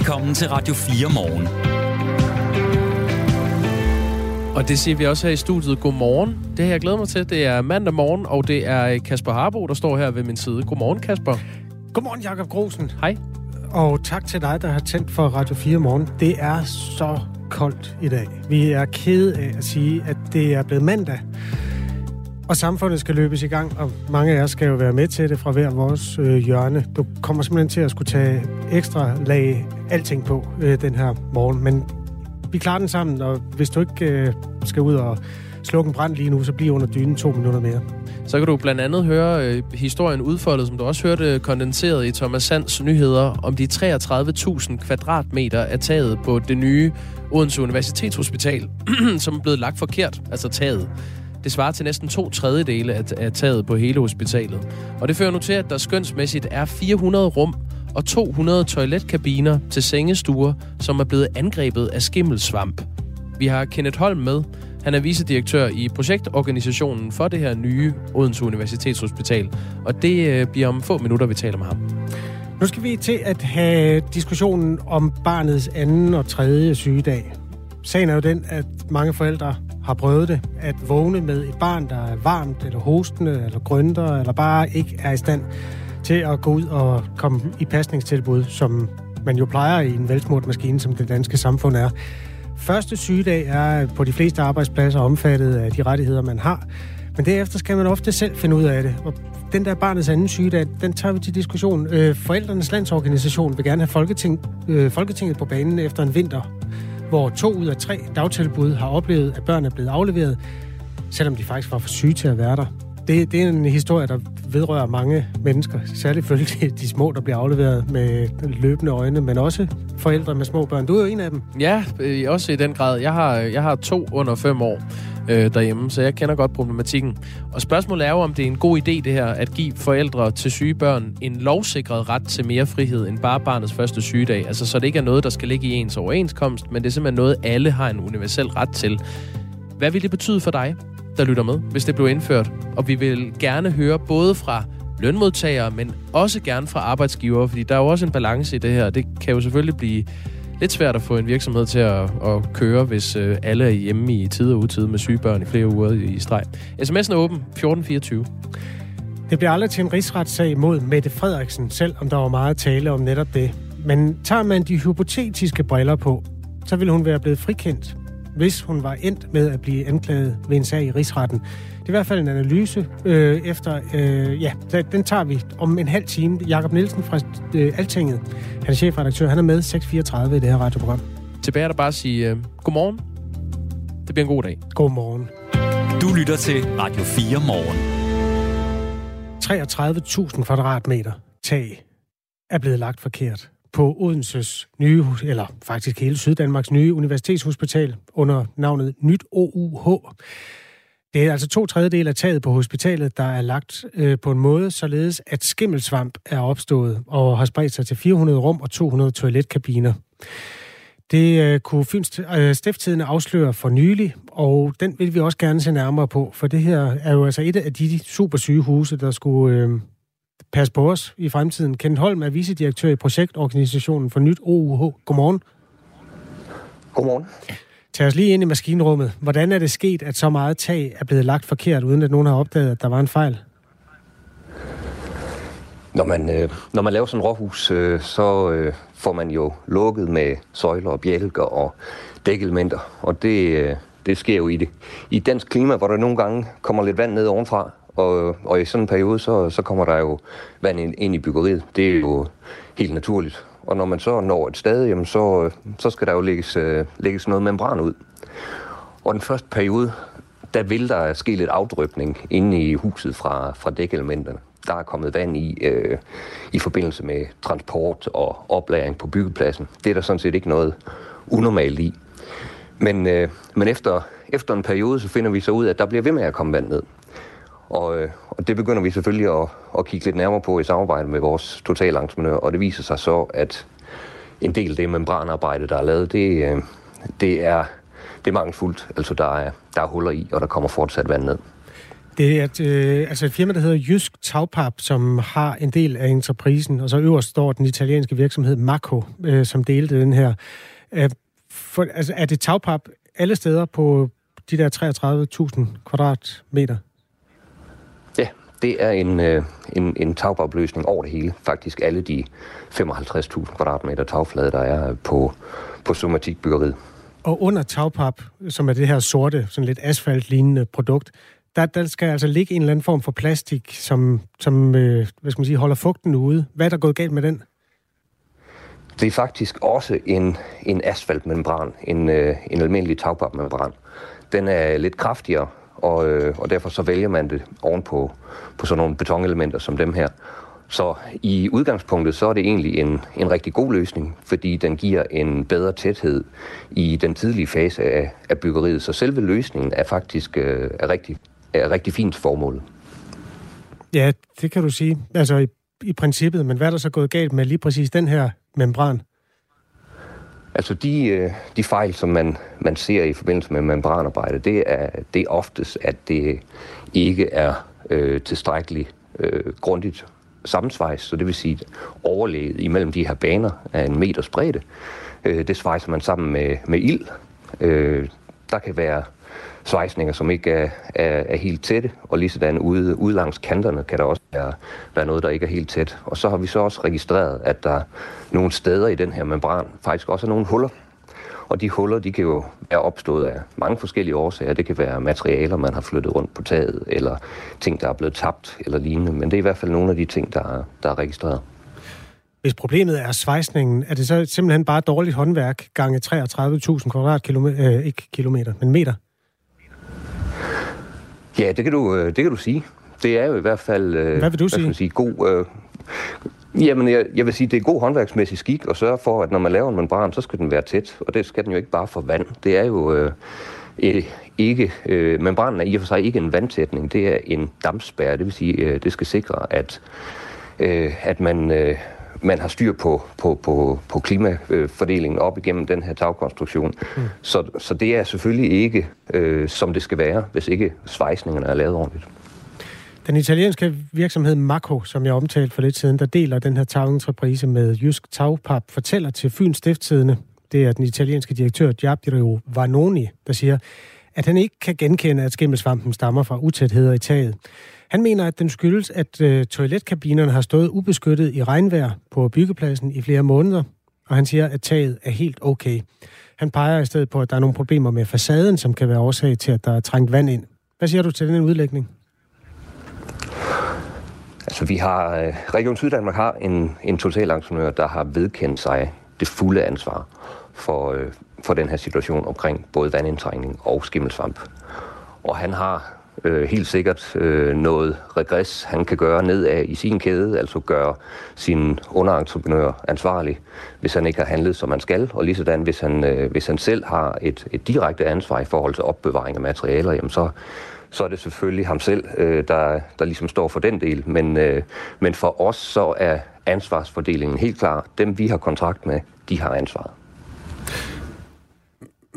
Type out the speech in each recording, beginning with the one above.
Velkommen til Radio 4 morgen. Og det siger vi også her i studiet. Godmorgen. Det har jeg glædet mig til. Det er mandag morgen, og det er Kasper Harbo, der står her ved min side. Godmorgen, Kasper. Godmorgen, Jakob Grosen. Hej. Og tak til dig, der har tændt for Radio 4 morgen. Det er så koldt i dag. Vi er kede af at sige, at det er blevet mandag. Og samfundet skal løbes i gang, og mange af os skal jo være med til det fra hver vores øh, hjørne. Du kommer simpelthen til at skulle tage ekstra lag alting på øh, den her morgen. Men vi klarer den sammen, og hvis du ikke øh, skal ud og slukke en brand lige nu, så bliver under dynen to minutter mere. Så kan du blandt andet høre øh, historien udfoldet, som du også hørte øh, kondenseret i Thomas Sands nyheder, om de 33.000 kvadratmeter af taget på det nye Odense Universitetshospital, som er blevet lagt forkert, altså taget. Det svarer til næsten to tredjedele af, af taget på hele hospitalet. Og det fører nu til, at der skønsmæssigt er 400 rum og 200 toiletkabiner til sengestuer, som er blevet angrebet af skimmelsvamp. Vi har Kenneth Holm med. Han er vicedirektør i projektorganisationen for det her nye Odense Universitetshospital. Og det øh, bliver om få minutter, vi taler med ham. Nu skal vi til at have diskussionen om barnets anden og tredje sygedag. Sagen er jo den, at mange forældre har prøvet det, at vågne med et barn, der er varmt, eller hostende, eller grønter, eller bare ikke er i stand til at gå ud og komme i pasningstilbud, som man jo plejer i en velsmurt maskine, som det danske samfund er. Første sygedag er på de fleste arbejdspladser omfattet af de rettigheder, man har. Men derefter skal man ofte selv finde ud af det. Og den der barnets anden sygedag, den tager vi til diskussion. Øh, Forældrenes landsorganisation vil gerne have Folketing, øh, Folketinget på banen efter en vinter, hvor to ud af tre dagtilbud har oplevet, at børn er blevet afleveret, selvom de faktisk var for syge til at være der. Det, det er en historie, der vedrører mange mennesker, særligt følge de små, der bliver afleveret med løbende øjne, men også forældre med små børn. Du er jo en af dem. Ja, øh, også i den grad. Jeg har, jeg har to under fem år øh, derhjemme, så jeg kender godt problematikken. Og spørgsmålet er jo, om det er en god idé det her, at give forældre til syge børn en lovsikret ret til mere frihed end bare barnets første sygedag. Altså så det ikke er noget, der skal ligge i ens overenskomst, men det er simpelthen noget, alle har en universel ret til. Hvad vil det betyde for dig, der lytter med, hvis det blev indført? Og vi vil gerne høre både fra lønmodtagere, men også gerne fra arbejdsgivere, fordi der er jo også en balance i det her. Det kan jo selvfølgelig blive lidt svært at få en virksomhed til at, at køre, hvis øh, alle er hjemme i tid og utid med syge børn i flere uger i streg. SMS'en er åben 1424. Det bliver aldrig til en rigsretssag mod Mette Frederiksen, selv om der var meget tale om netop det. Men tager man de hypotetiske briller på, så vil hun være blevet frikendt, hvis hun var endt med at blive anklaget ved en sag i rigsretten. Det er i hvert fald en analyse øh, efter, øh, ja, den tager vi om en halv time. Jakob Nielsen fra øh, Altinget, han er chefredaktør, han er med 6.34 i det her radioprogram. Tilbage er der bare at sige øh, godmorgen. Det bliver en god dag. Godmorgen. Du lytter til Radio 4 morgen. 33.000 kvadratmeter tag er blevet lagt forkert på Odenses nye, eller faktisk hele Syddanmarks nye universitetshospital under navnet Nyt OUH. Det er altså to tredjedel af taget på hospitalet, der er lagt øh, på en måde, således at skimmelsvamp er opstået og har spredt sig til 400 rum og 200 toiletkabiner. Det øh, kunne Fyns øh, Stifttidene afsløre for nylig, og den vil vi også gerne se nærmere på, for det her er jo altså et af de super sygehuse, der skulle øh, passe på os i fremtiden. Kent Holm er vicedirektør i projektorganisationen for Nyt OUH. Godmorgen. Godmorgen. Tag os lige ind i maskinrummet. Hvordan er det sket, at så meget tag er blevet lagt forkert, uden at nogen har opdaget, at der var en fejl? Når man, øh, når man laver sådan et råhus, øh, så øh, får man jo lukket med søjler og bjælker og dækelementer. Og det, øh, det sker jo i det. I dansk klima, hvor der nogle gange kommer lidt vand ned ovenfra, og, og i sådan en periode, så, så kommer der jo vand ind, ind i byggeriet. Det er jo helt naturligt. Og når man så når et sted, jamen så, så skal der jo lægges, øh, lægges noget membran ud. Og den første periode, der vil der ske lidt afdrypning inde i huset fra, fra dækelementerne. Der er kommet vand i, øh, i forbindelse med transport og oplæring på byggepladsen. Det er der sådan set ikke noget unormalt i. Men, øh, men efter, efter en periode, så finder vi så ud at der bliver ved med at komme vand ned. Og, øh, og det begynder vi selvfølgelig at, at kigge lidt nærmere på i samarbejde med vores totalentreprenør, og det viser sig så, at en del af det membranarbejde, der er lavet, det, øh, det er det er mangelfuldt. Altså, der er, der er huller i, og der kommer fortsat vand ned. Det er et, øh, altså et firma, der hedder Jysk Tagpap, som har en del af entreprisen, og så øverst står den italienske virksomhed Mako, øh, som delte den her. Øh, for, altså, er det tagpap alle steder på de der 33.000 kvadratmeter? Ja, det er en, øh, en, en tagpapløsning over det hele. Faktisk alle de 55.000 kvadratmeter tagflade, der er på, på somatikbyggeriet. Og under tagpap, som er det her sorte, sådan lidt asfaltlignende produkt, der, der skal altså ligge en eller anden form for plastik, som, som øh, hvad skal man sige, holder fugten ude. Hvad er der gået galt med den? Det er faktisk også en, en asfaltmembran, en, øh, en almindelig tagpapmembran. Den er lidt kraftigere, og, øh, og derfor så vælger man det ovenpå på sådan nogle betonelementer som dem her. Så i udgangspunktet så er det egentlig en, en rigtig god løsning, fordi den giver en bedre tæthed i den tidlige fase af, af byggeriet. Så selve løsningen er faktisk øh, er rigtig, er rigtig fint formål. Ja, det kan du sige. Altså i, i princippet, men hvad er der så gået galt med lige præcis den her membran? Altså de, øh, de fejl, som man, man ser i forbindelse med membranarbejde, det er, det er oftest, at det ikke er øh, tilstrækkeligt øh, grundigt sammensvejs, så det vil sige overlæget imellem de her baner af en meters bredde. Øh, det svejser man sammen med, med ild. Øh, der kan være svejsninger, som ikke er, er, er helt tætte, og lige sådan ude, ude langs kanterne kan der også være, være noget, der ikke er helt tæt. Og så har vi så også registreret, at der nogle steder i den her membran faktisk også er nogle huller. Og de huller, de kan jo være opstået af mange forskellige årsager. Det kan være materialer, man har flyttet rundt på taget, eller ting, der er blevet tabt, eller lignende. Men det er i hvert fald nogle af de ting, der er, der er registreret. Hvis problemet er svejsningen, er det så simpelthen bare dårligt håndværk gange 33.000 kvadratkilometer, øh, ikke kilometer, men meter? Ja, det kan du, øh, det kan du sige. Det er jo i hvert fald... Øh, hvad vil du sige? sige god, øh, Jamen, jeg, jeg vil sige, det er god håndværksmæssig skik at sørge for, at når man laver en membran, så skal den være tæt. Og det skal den jo ikke bare for vand. Det er jo øh, ikke... Øh, membranen er i og for sig ikke en vandtætning. Det er en dampspærre. Det vil sige, øh, det skal sikre, at, øh, at man... Øh, man har styr på, på, på, på klimafordelingen op igennem den her tagkonstruktion. Mm. Så, så det er selvfølgelig ikke, øh, som det skal være, hvis ikke svejsningerne er lavet ordentligt. Den italienske virksomhed Mako, som jeg omtalte for lidt siden, der deler den her tagentreprise med Jysk Tagpap, fortæller til Fyns Stifttidene, det er den italienske direktør Giappiro Vanoni, der siger, at han ikke kan genkende, at skimmelsvampen stammer fra utætheder i taget. Han mener, at den skyldes, at øh, toiletkabinerne har stået ubeskyttet i regnvejr på byggepladsen i flere måneder, og han siger, at taget er helt okay. Han peger i stedet på, at der er nogle problemer med facaden, som kan være årsag til, at der er trængt vand ind. Hvad siger du til den udlægning? Altså, vi har, øh, Region Syddanmark har en, en totalentreprenør, der har vedkendt sig det fulde ansvar for, øh, for den her situation omkring både vandindtrængning og skimmelsvamp. Og han har øh, helt sikkert øh, noget regress, han kan gøre nedad i sin kæde, altså gøre sin underentreprenør ansvarlig, hvis han ikke har handlet, som han skal, og lige sådan, hvis han, øh, hvis han selv har et, et direkte ansvar i forhold til opbevaring af materialer, jamen så, så er det selvfølgelig ham selv, øh, der, der ligesom står for den del. Men, øh, men for os så er ansvarsfordelingen helt klar. Dem, vi har kontrakt med, de har ansvaret.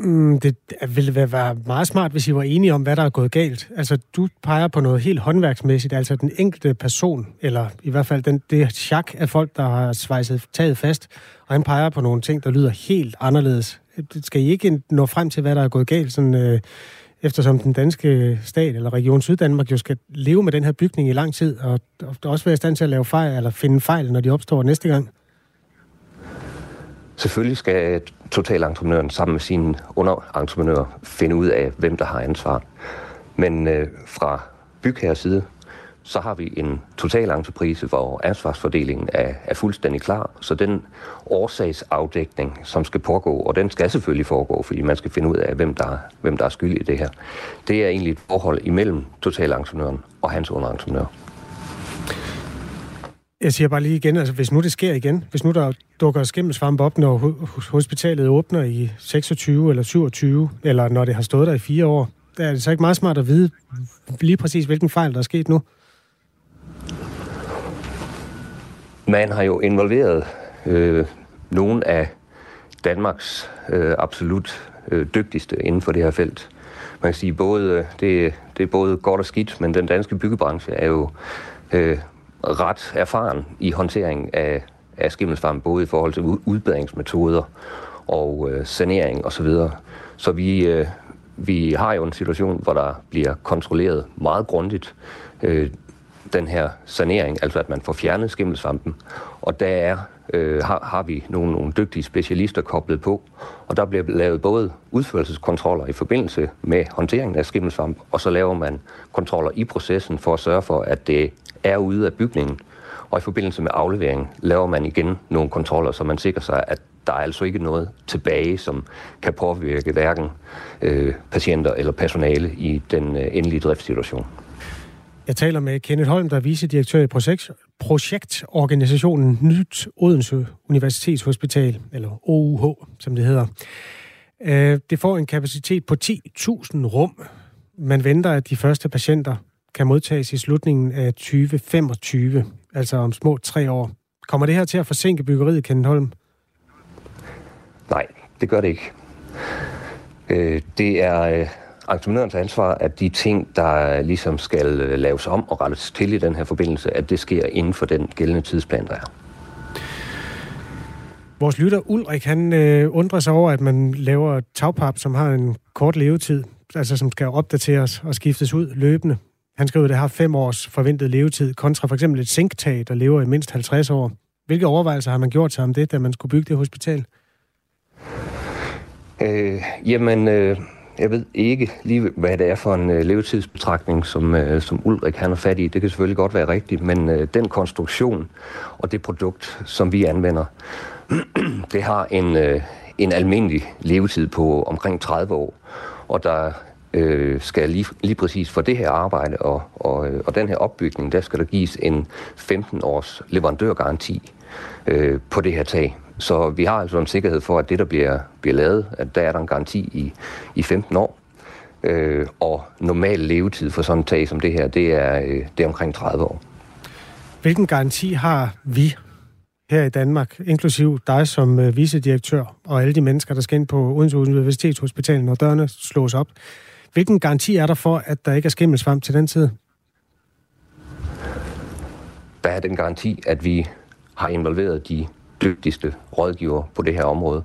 Mm, det ville være meget smart, hvis I var enige om, hvad der er gået galt. Altså, du peger på noget helt håndværksmæssigt, altså den enkelte person, eller i hvert fald den, det chak af folk, der har svejset taget fast, og han peger på nogle ting, der lyder helt anderledes. Skal I ikke nå frem til, hvad der er gået galt, sådan, øh, eftersom den danske stat, eller Region Syddanmark, jo skal leve med den her bygning i lang tid, og, og også være i stand til at lave fejl, eller finde fejl, når de opstår næste gang? Selvfølgelig skal totalentreprenøren sammen med sine underentreprenører finde ud af, hvem der har ansvar. Men øh, fra bygherres side, så har vi en total entreprise, hvor ansvarsfordelingen er, er fuldstændig klar. Så den årsagsafdækning, som skal pågå, og den skal selvfølgelig foregå, fordi man skal finde ud af, hvem der, hvem der er skyld i det her. Det er egentlig et forhold imellem totalentreprenøren og hans underentreprenør. Jeg siger bare lige igen, altså hvis nu det sker igen, hvis nu der dukker skimmelsvamp op, når hospitalet åbner i 26 eller 27, eller når det har stået der i fire år, er det så ikke meget smart at vide lige præcis, hvilken fejl der er sket nu? Man har jo involveret øh, nogle af Danmarks øh, absolut øh, dygtigste inden for det her felt. man kan sige, både, øh, det, det er både godt og skidt, men den danske byggebranche er jo øh, ret erfaren i håndtering af, af skimmelsvamp, både i forhold til udbedringsmetoder og øh, sanering osv. Så, videre. så vi, øh, vi har jo en situation, hvor der bliver kontrolleret meget grundigt øh, den her sanering, altså at man får fjernet skimmelsvampen. Og der er, øh, har, har vi nogle, nogle dygtige specialister koblet på, og der bliver lavet både udførelseskontroller i forbindelse med håndteringen af skimmelsvamp, og så laver man kontroller i processen for at sørge for, at det er ude af bygningen. Og i forbindelse med aflevering laver man igen nogle kontroller, så man sikrer sig, at der er altså ikke noget tilbage, som kan påvirke hverken øh, patienter eller personale i den øh, endelige driftssituation. Jeg taler med Kenneth Holm, der er vicedirektør i projekt, projektorganisationen Nyt Odense Universitetshospital, eller OUH, som det hedder. Øh, det får en kapacitet på 10.000 rum. Man venter, at de første patienter kan modtages i slutningen af 2025, altså om små tre år. Kommer det her til at forsinke byggeriet, Kenneth Holm? Nej, det gør det ikke. Øh, det er øh, entreprenørens ansvar, at de ting, der ligesom skal øh, laves om og rettes til i den her forbindelse, at det sker inden for den gældende tidsplan, der er. Vores lytter Ulrik, han øh, undrer sig over, at man laver tagpap, som har en kort levetid, altså som skal opdateres og skiftes ud løbende. Han skriver, at det har fem års forventet levetid, kontra for eksempel et sinktag, der lever i mindst 50 år. Hvilke overvejelser har man gjort sig om det, da man skulle bygge det hospital? Øh, jamen, øh, jeg ved ikke lige, hvad det er for en øh, levetidsbetragtning, som, øh, som Ulrik han har fat i. Det kan selvfølgelig godt være rigtigt, men øh, den konstruktion og det produkt, som vi anvender, det har en, øh, en almindelig levetid på omkring 30 år. Og der øh, skal lige, lige præcis for det her arbejde og, og, øh, og den her opbygning, der skal der gives en 15 års leverandørgaranti øh, på det her tag. Så vi har altså en sikkerhed for, at det, der bliver, bliver lavet, at der er der en garanti i, i 15 år. Øh, og normal levetid for sådan et tag som det her, det er, øh, det er omkring 30 år. Hvilken garanti har vi her i Danmark, inklusiv dig som øh, vicedirektør og alle de mennesker, der skal ind på Odense Universitetshospital, når dørene slås op. Hvilken garanti er der for, at der ikke er skimmelsvamp til den tid? Der er den garanti, at vi har involveret de dygtigste rådgiver på det her område,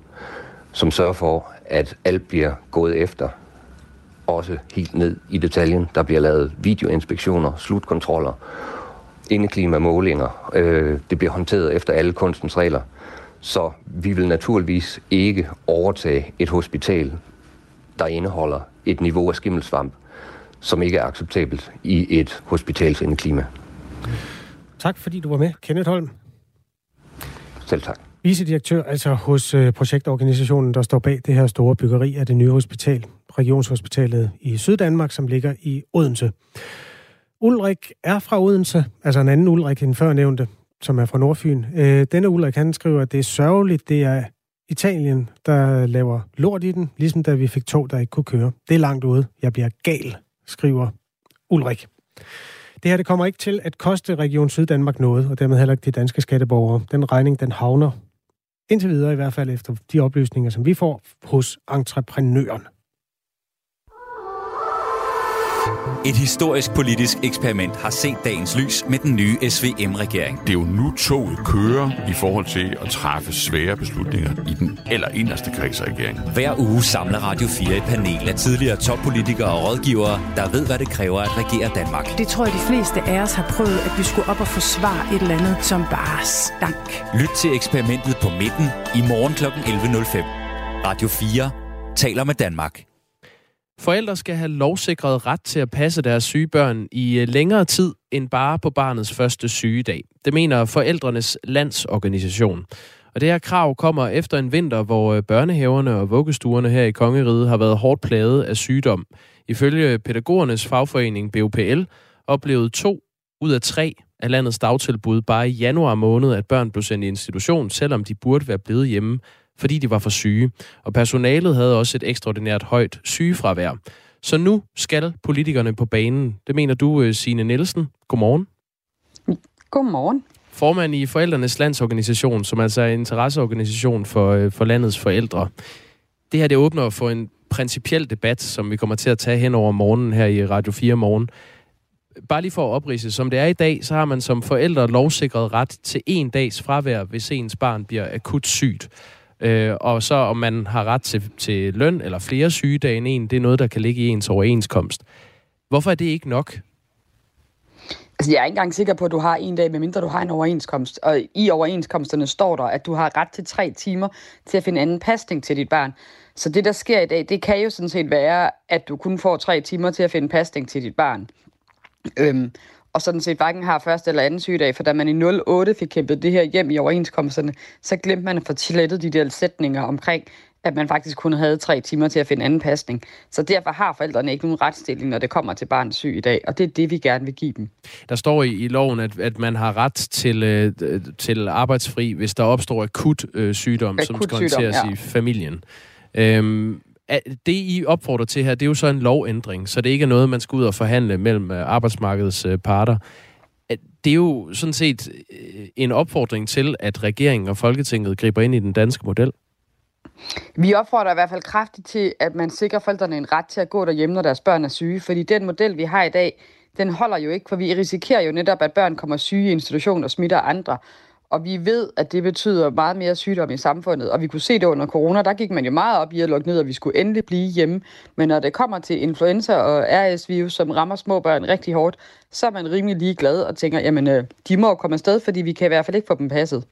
som sørger for, at alt bliver gået efter, også helt ned i detaljen. Der bliver lavet videoinspektioner, slutkontroller, indeklimamålinger. Øh, det bliver håndteret efter alle kunstens regler. Så vi vil naturligvis ikke overtage et hospital, der indeholder et niveau af skimmelsvamp, som ikke er acceptabelt i et hospitals indeklima. Tak fordi du var med, Kenneth Holm. Selv tak. Vicedirektør altså hos øh, projektorganisationen, der står bag det her store byggeri af det nye hospital, Regionshospitalet i Syddanmark, som ligger i Odense. Ulrik er fra Odense, altså en anden Ulrik end før nævnte, som er fra Nordfyn. Øh, denne Ulrik, han skriver, at det er sørgeligt, det er Italien, der laver lort i den, ligesom da vi fik tog, der ikke kunne køre. Det er langt ude. Jeg bliver gal, skriver Ulrik. Det her det kommer ikke til at koste Region Syddanmark noget, og dermed heller ikke de danske skatteborgere. Den regning, den havner indtil videre i hvert fald efter de oplysninger, som vi får hos entreprenøren. Et historisk politisk eksperiment har set dagens lys med den nye SVM-regering. Det er jo nu toget kører i forhold til at træffe svære beslutninger i den eller inderste kreds af regeringen. Hver uge samler Radio 4 et panel af tidligere toppolitikere og rådgivere, der ved, hvad det kræver at regere Danmark. Det tror jeg, de fleste af os har prøvet, at vi skulle op og forsvare et eller andet, som bare stank. Lyt til eksperimentet på midten i morgen kl. 11.05. Radio 4 taler med Danmark. Forældre skal have lovsikret ret til at passe deres syge børn i øh, længere tid end bare på barnets første sygedag. Det mener Forældrenes Landsorganisation. Og det her krav kommer efter en vinter, hvor øh, børnehaverne og vuggestuerne her i Kongeriget har været hårdt plaget af sygdom. Ifølge pædagogernes fagforening BUPL oplevede to ud af tre af landets dagtilbud bare i januar måned, at børn blev sendt i institution, selvom de burde være blevet hjemme fordi de var for syge. Og personalet havde også et ekstraordinært højt sygefravær. Så nu skal politikerne på banen. Det mener du, øh, Signe Nielsen. Godmorgen. Godmorgen. Formand i Forældrenes Landsorganisation, som altså er en interesseorganisation for, øh, for landets forældre. Det her det åbner for en principiel debat, som vi kommer til at tage hen over morgenen her i Radio 4 morgen. Bare lige for at oprise, som det er i dag, så har man som forældre lovsikret ret til en dags fravær, hvis ens barn bliver akut sygt. Øh, og så om man har ret til, til løn eller flere sygedage end en, det er noget, der kan ligge i ens overenskomst. Hvorfor er det ikke nok? Altså, jeg er ikke engang sikker på, at du har en dag, medmindre du har en overenskomst. Og i overenskomsterne står der, at du har ret til tre timer til at finde anden pasning til dit barn. Så det, der sker i dag, det kan jo sådan set være, at du kun får tre timer til at finde pasning til dit barn. Øhm, og sådan set hverken har første eller anden sygedag, for da man i 08 fik kæmpet det her hjem i overenskomsterne, så glemte man at få tillettet de der sætninger omkring, at man faktisk kun havde tre timer til at finde anden pasning. Så derfor har forældrene ikke nogen retsstilling, når det kommer til barnets syg i dag, og det er det, vi gerne vil give dem. Der står i, i loven, at, at man har ret til, øh, til arbejdsfri, hvis der opstår akut øh, sygdom, akut som skal håndteres ja. i familien. Øhm, det, I opfordrer til her, det er jo så en lovændring, så det ikke er noget, man skal ud og forhandle mellem øh, arbejdsmarkedets øh, parter. Det er jo sådan set øh, en opfordring til, at regeringen og Folketinget griber ind i den danske model. Vi opfordrer i hvert fald kraftigt til, at man sikrer forældrene en ret til at gå derhjemme, når deres børn er syge. Fordi den model, vi har i dag, den holder jo ikke, for vi risikerer jo netop, at børn kommer syge i institution og smitter andre. Og vi ved, at det betyder meget mere sygdom i samfundet. Og vi kunne se det under corona, der gik man jo meget op i at lukke ned, og vi skulle endelig blive hjemme. Men når det kommer til influenza og RS-virus, som rammer små børn rigtig hårdt, så er man rimelig ligeglad og tænker, jamen øh, de må komme afsted, fordi vi kan i hvert fald ikke få dem passet.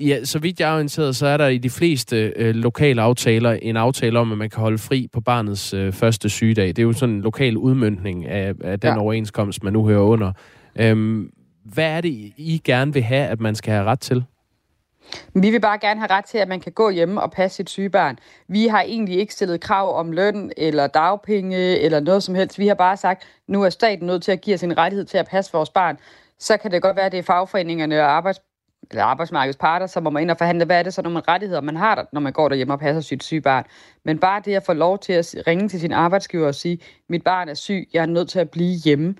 Ja, så vidt jeg er orienteret, så er der i de fleste øh, lokale aftaler en aftale om, at man kan holde fri på barnets øh, første sygedag. Det er jo sådan en lokal udmyndning af, af den ja. overenskomst, man nu hører under. Øhm, hvad er det, I gerne vil have, at man skal have ret til? Vi vil bare gerne have ret til, at man kan gå hjemme og passe sit syge barn. Vi har egentlig ikke stillet krav om løn eller dagpenge eller noget som helst. Vi har bare sagt, nu er staten nødt til at give os en rettighed til at passe vores barn. Så kan det godt være, at det er fagforeningerne og arbejds eller arbejdsmarkedets parter, så må man ind og forhandle, hvad er det så nogle rettigheder, man har, når man går derhjemme og passer sit syge barn. Men bare det at få lov til at ringe til sin arbejdsgiver og sige, mit barn er syg, jeg er nødt til at blive hjemme,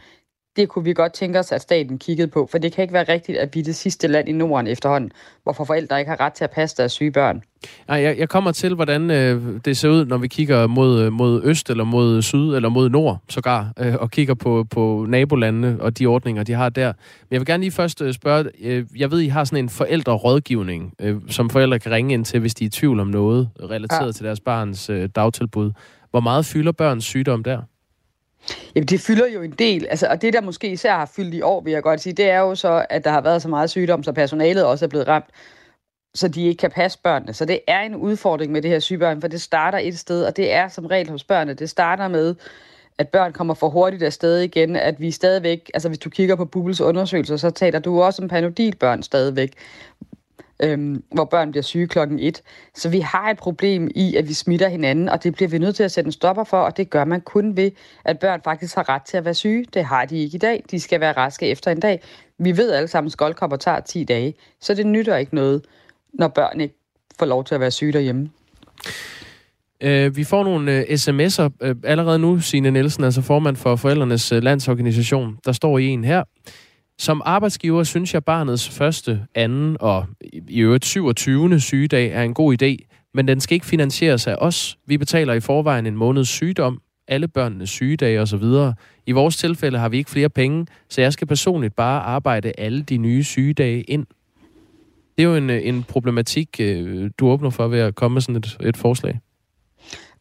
det kunne vi godt tænke os, at staten kiggede på, for det kan ikke være rigtigt, at vi er det sidste land i Norden efterhånden, hvorfor forældre ikke har ret til at passe deres syge børn. Nej, jeg, jeg kommer til, hvordan øh, det ser ud, når vi kigger mod, øh, mod øst, eller mod syd, eller mod nord sågar, øh, og kigger på, på nabolandene og de ordninger, de har der. Men jeg vil gerne lige først øh, spørge, øh, jeg ved, I har sådan en forældrerådgivning, øh, som forældre kan ringe ind til, hvis de er i tvivl om noget, relateret ja. til deres barns øh, dagtilbud. Hvor meget fylder børns sygdom der? Jamen, det fylder jo en del, altså, og det, der måske især har fyldt i år, vil jeg godt sige, det er jo så, at der har været så meget sygdom, så personalet også er blevet ramt, så de ikke kan passe børnene. Så det er en udfordring med det her sygebørn, for det starter et sted, og det er som regel hos børnene. Det starter med, at børn kommer for hurtigt afsted igen, at vi stadigvæk, altså hvis du kigger på Bubbles undersøgelser, så taler du også om panodilbørn stadigvæk, øhm, hvor børn bliver syge klokken et. Så vi har et problem i, at vi smitter hinanden, og det bliver vi nødt til at sætte en stopper for, og det gør man kun ved, at børn faktisk har ret til at være syge. Det har de ikke i dag. De skal være raske efter en dag. Vi ved alle sammen, at skoldkopper tager 10 dage, så det nytter ikke noget, når børn ikke får lov til at være syge derhjemme. Uh, vi får nogle øh, sms'er øh, allerede nu, Signe Nielsen, altså formand for Forældrenes Landsorganisation. Der står i en her. Som arbejdsgiver synes jeg, barnets første, anden og i øvrigt 27. sygedag er en god idé, men den skal ikke finansieres af os. Vi betaler i forvejen en måneds sygdom, alle børnenes sygedage osv. I vores tilfælde har vi ikke flere penge, så jeg skal personligt bare arbejde alle de nye sygedage ind. Det er jo en, en problematik, øh, du åbner for ved at komme med sådan et, et forslag.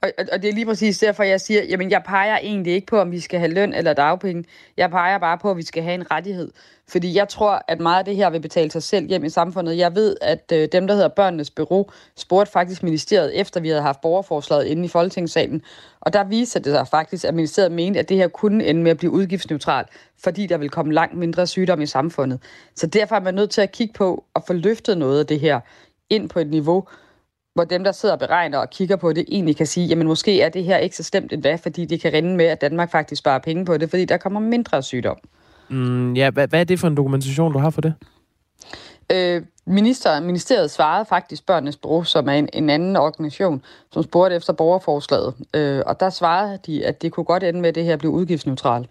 Og, og det er lige præcis derfor, jeg siger, jamen jeg peger egentlig ikke på, om vi skal have løn eller dagpenge. Jeg peger bare på, at vi skal have en rettighed. Fordi jeg tror, at meget af det her vil betale sig selv hjem i samfundet. Jeg ved, at øh, dem, der hedder Børnenes Bureau, spurgte faktisk ministeriet, efter vi havde haft borgerforslaget inde i Folketingssalen. Og der viser det sig faktisk, at ministeriet mente, at det her kunne ende med at blive udgiftsneutralt, fordi der vil komme langt mindre sygdom i samfundet. Så derfor er man nødt til at kigge på at få løftet noget af det her ind på et niveau, hvor dem, der sidder og beregner og kigger på det, egentlig kan sige, jamen måske er det her ikke så slemt endda, fordi det kan rinde med, at Danmark faktisk sparer penge på det, fordi der kommer mindre sygdom. Mm, ja, hvad, hvad er det for en dokumentation, du har for det? Øh, minister, ministeriet svarede faktisk Børnenes Bureau, som er en, en anden organisation, som spurgte efter borgerforslaget. Øh, og der svarede de, at det kunne godt ende med, at det her blev udgiftsneutralt.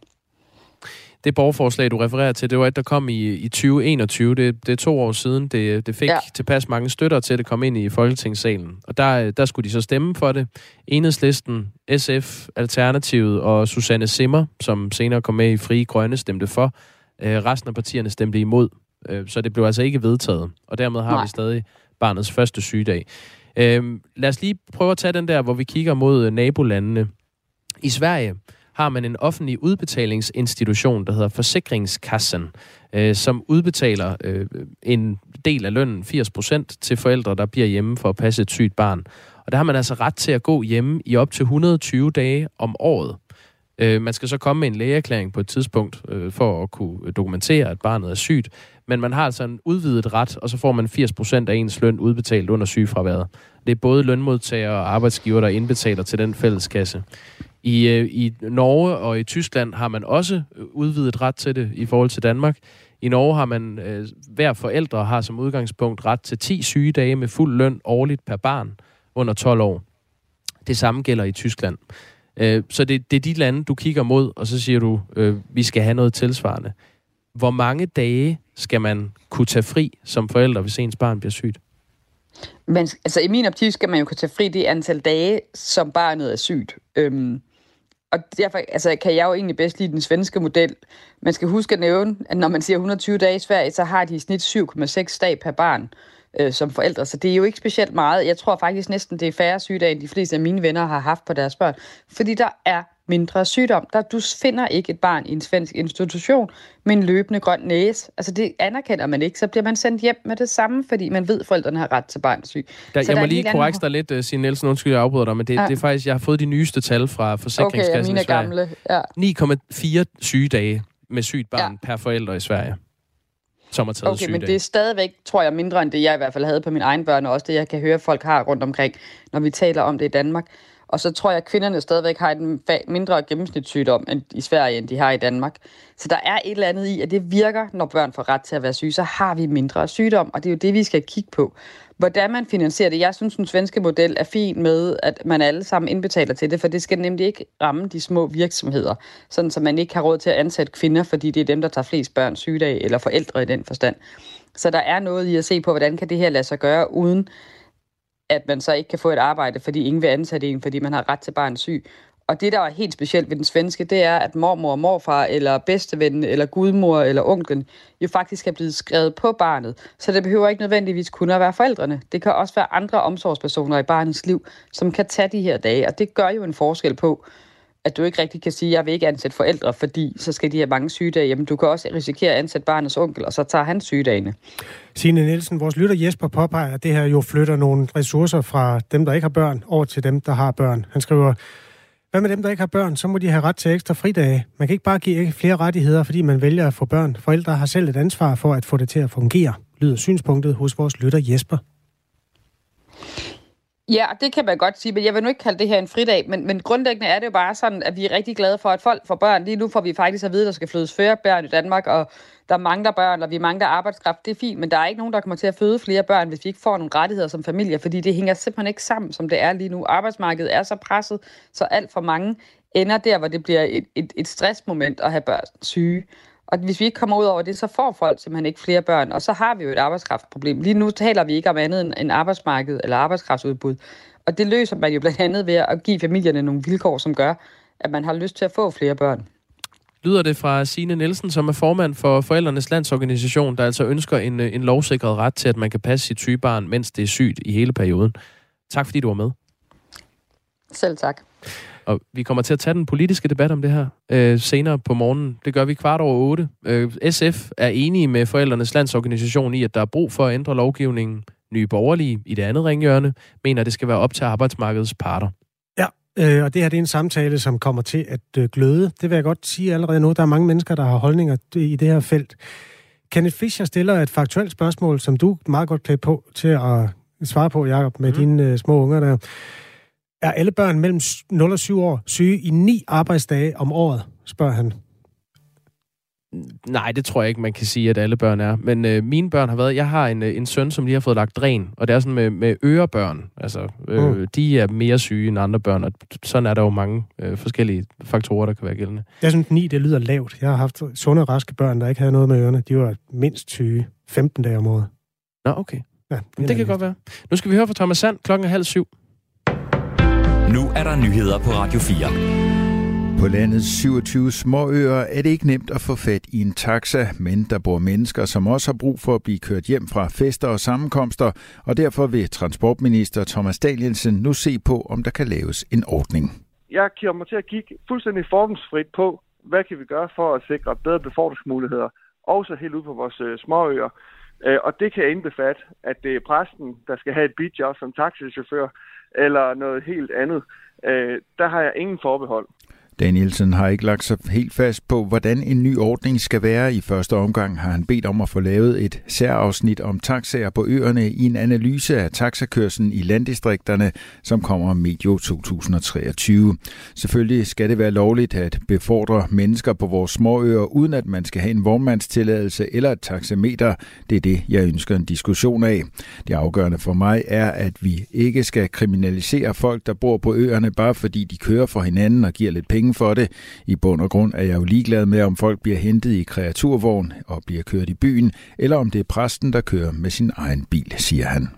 Det borgerforslag, du refererer til, det var et, der kom i, i 2021. Det, det er to år siden. Det, det fik ja. tilpas mange støtter til, at det kom ind i Folketingssalen. Og der, der skulle de så stemme for det. Enhedslisten, SF, Alternativet og Susanne Simmer, som senere kom med i Frie Grønne, stemte for. Øh, resten af partierne stemte imod. Øh, så det blev altså ikke vedtaget. Og dermed har Nej. vi stadig barnets første sygedag. Øh, lad os lige prøve at tage den der, hvor vi kigger mod nabolandene. I Sverige har man en offentlig udbetalingsinstitution, der hedder Forsikringskassen, øh, som udbetaler øh, en del af lønnen, 80% til forældre, der bliver hjemme for at passe et sygt barn. Og der har man altså ret til at gå hjemme i op til 120 dage om året. Øh, man skal så komme med en lægeerklæring på et tidspunkt øh, for at kunne dokumentere, at barnet er sygt. Men man har altså en udvidet ret, og så får man 80% af ens løn udbetalt under sygefraværet. Det er både lønmodtagere og arbejdsgiver, der indbetaler til den fælleskasse. I, øh, I Norge og i Tyskland har man også øh, udvidet ret til det i forhold til Danmark. I Norge har man, øh, hver forældre har som udgangspunkt ret til 10 sygedage med fuld løn årligt per barn under 12 år. Det samme gælder i Tyskland. Øh, så det, det er de lande, du kigger mod, og så siger du, øh, vi skal have noget tilsvarende. Hvor mange dage skal man kunne tage fri som forældre, hvis ens barn bliver sygt? Men altså, i min optik skal man jo kunne tage fri det antal dage, som barnet er sygt. Øhm, og derfor altså, kan jeg jo egentlig bedst lide den svenske model. Man skal huske at nævne, at når man siger 120 dage i Sverige, så har de i snit 7,6 dage per barn øh, som forældre. Så det er jo ikke specielt meget. Jeg tror faktisk næsten, det er færre sygedage, end de fleste af mine venner har haft på deres børn. Fordi der er mindre sygdom. Der, du finder ikke et barn i en svensk institution med en løbende grøn næse. Altså det anerkender man ikke. Så bliver man sendt hjem med det samme, fordi man ved, at forældrene har ret til barnsyg. Der, jeg må lige korrekte dig lidt, uh, Signe Nielsen. Undskyld, jeg afbryder dig, men det, ja. det er faktisk, jeg har fået de nyeste tal fra Forsikringskassen okay, ja, mine i Sverige. Ja. 9,4 sygedage med sygt barn ja. per forældre i Sverige som har taget Okay, men det er stadigvæk, tror jeg, mindre end det, jeg i hvert fald havde på mine egne børn, og også det, jeg kan høre, folk har rundt omkring, når vi taler om det i Danmark. Og så tror jeg, at kvinderne stadigvæk har en mindre gennemsnitssygdom end i Sverige, end de har i Danmark. Så der er et eller andet i, at det virker, når børn får ret til at være syge, så har vi mindre sygdom, og det er jo det, vi skal kigge på. Hvordan man finansierer det, jeg synes, den svenske model er fin med, at man alle sammen indbetaler til det, for det skal nemlig ikke ramme de små virksomheder, sådan så man ikke har råd til at ansætte kvinder, fordi det er dem, der tager flest børn sygedag, eller forældre i den forstand. Så der er noget i at se på, hvordan kan det her lade sig gøre, uden at man så ikke kan få et arbejde, fordi ingen vil ansætte en, fordi man har ret til barn syg. Og det, der er helt specielt ved den svenske, det er, at mormor og morfar, eller bedsteven, eller gudmor, eller onklen, jo faktisk er blevet skrevet på barnet. Så det behøver ikke nødvendigvis kun at være forældrene. Det kan også være andre omsorgspersoner i barnets liv, som kan tage de her dage. Og det gør jo en forskel på, at du ikke rigtig kan sige, at jeg vil ikke ansætte forældre, fordi så skal de have mange sygedage. Jamen, du kan også risikere at ansætte barnets onkel, og så tager han sygedagene. Signe Nielsen, vores lytter Jesper påpeger, at det her jo flytter nogle ressourcer fra dem, der ikke har børn, over til dem, der har børn. Han skriver, hvad med dem, der ikke har børn? Så må de have ret til ekstra fridage. Man kan ikke bare give flere rettigheder, fordi man vælger at få børn. Forældre har selv et ansvar for at få det til at fungere, lyder synspunktet hos vores lytter Jesper. Ja, det kan man godt sige, men jeg vil nu ikke kalde det her en fridag, men, men grundlæggende er det jo bare sådan, at vi er rigtig glade for, at folk får børn. Lige nu får vi faktisk at vide, at der skal fødes flere børn i Danmark, og der mangler børn, og vi mangler arbejdskraft. Det er fint, men der er ikke nogen, der kommer til at føde flere børn, hvis vi ikke får nogle rettigheder som familie, fordi det hænger simpelthen ikke sammen, som det er lige nu. Arbejdsmarkedet er så presset, så alt for mange ender der, hvor det bliver et, et, et stressmoment at have børn syge. Og hvis vi ikke kommer ud over det, så får folk simpelthen ikke flere børn, og så har vi jo et arbejdskraftproblem. Lige nu taler vi ikke om andet end arbejdsmarked eller arbejdskraftsudbud. Og det løser man jo blandt andet ved at give familierne nogle vilkår, som gør, at man har lyst til at få flere børn. Lyder det fra Signe Nielsen, som er formand for Forældrenes Landsorganisation, der altså ønsker en, en lovsikret ret til, at man kan passe sit syge barn, mens det er sygt i hele perioden. Tak fordi du var med. Selv tak. Og vi kommer til at tage den politiske debat om det her øh, senere på morgenen. Det gør vi kvart over otte. Øh, SF er enige med Forældrenes Landsorganisation i, at der er brug for at ændre lovgivningen. Nye Borgerlige i det andet ringhjørne mener, at det skal være op til arbejdsmarkedets parter. Ja, øh, og det her det er en samtale, som kommer til at øh, gløde. Det vil jeg godt sige allerede nu. Der er mange mennesker, der har holdninger i det her felt. Kenneth Fischer stiller et faktuelt spørgsmål, som du meget godt klæder på til at svare på, Jacob, med mm. dine øh, små unger der. Er alle børn mellem 0 og 7 år syge i ni arbejdsdage om året, spørger han. Nej, det tror jeg ikke, man kan sige, at alle børn er. Men øh, mine børn har været... Jeg har en, øh, en søn, som lige har fået lagt dræn, og det er sådan med, med ørebørn. Altså, øh, mm. de er mere syge end andre børn, og sådan er der jo mange øh, forskellige faktorer, der kan være gældende. Jeg synes, 9, det lyder lavt. Jeg har haft sunde og raske børn, der ikke havde noget med ørerne. De var mindst syge 15 dage om året. Nå, okay. Ja, det, det kan godt være. Nu skal vi høre fra Thomas Sand klokken er halv syv. Nu er der nyheder på Radio 4. På landets 27 småøer er det ikke nemt at få fat i en taxa, men der bor mennesker, som også har brug for at blive kørt hjem fra fester og sammenkomster, og derfor vil transportminister Thomas Danielsen nu se på, om der kan laves en ordning. Jeg kommer til at kigge fuldstændig formsfrit på, hvad kan vi gøre for at sikre bedre befordringsmuligheder, også helt ud på vores øh, småøer. Øh, og det kan indbefatte, at det er præsten, der skal have et bidjob som taxichauffør, eller noget helt andet. Øh, der har jeg ingen forbehold. Danielsen har ikke lagt sig helt fast på, hvordan en ny ordning skal være. I første omgang har han bedt om at få lavet et særafsnit om taxaer på øerne i en analyse af taxakørselen i landdistrikterne, som kommer medio 2023. Selvfølgelig skal det være lovligt at befordre mennesker på vores småøer, uden at man skal have en vognmandstilladelse eller et taxameter. Det er det, jeg ønsker en diskussion af. Det afgørende for mig er, at vi ikke skal kriminalisere folk, der bor på øerne, bare fordi de kører for hinanden og giver lidt penge penge for det. I bund og grund er jeg jo ligeglad med, om folk bliver hentet i kreaturvogn og bliver kørt i byen, eller om det er præsten, der kører med sin egen bil, siger han.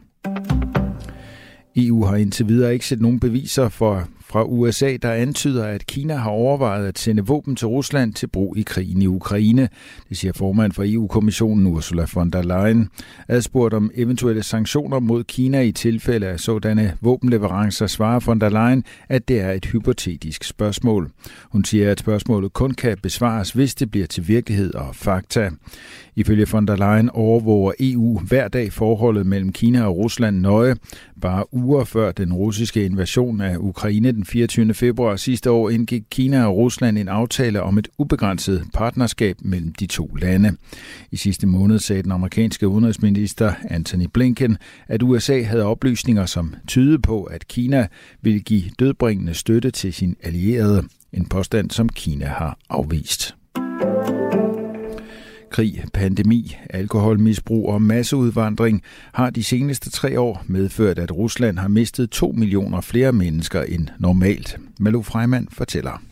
EU har indtil videre ikke set nogen beviser for fra USA, der antyder, at Kina har overvejet at sende våben til Rusland til brug i krigen i Ukraine. Det siger formand for EU-kommissionen Ursula von der Leyen. Adspurgt om eventuelle sanktioner mod Kina i tilfælde af sådanne våbenleverancer, svarer von der Leyen, at det er et hypotetisk spørgsmål. Hun siger, at spørgsmålet kun kan besvares, hvis det bliver til virkelighed og fakta. Ifølge von der Leyen overvåger EU hver dag forholdet mellem Kina og Rusland nøje. Bare uger før den russiske invasion af Ukraine den 24. februar sidste år indgik Kina og Rusland en aftale om et ubegrænset partnerskab mellem de to lande. I sidste måned sagde den amerikanske udenrigsminister Anthony Blinken, at USA havde oplysninger, som tydede på, at Kina ville give dødbringende støtte til sin allierede. En påstand, som Kina har afvist. Krig, pandemi, alkoholmisbrug og masseudvandring har de seneste tre år medført, at Rusland har mistet to millioner flere mennesker end normalt. Malu Freiman fortæller.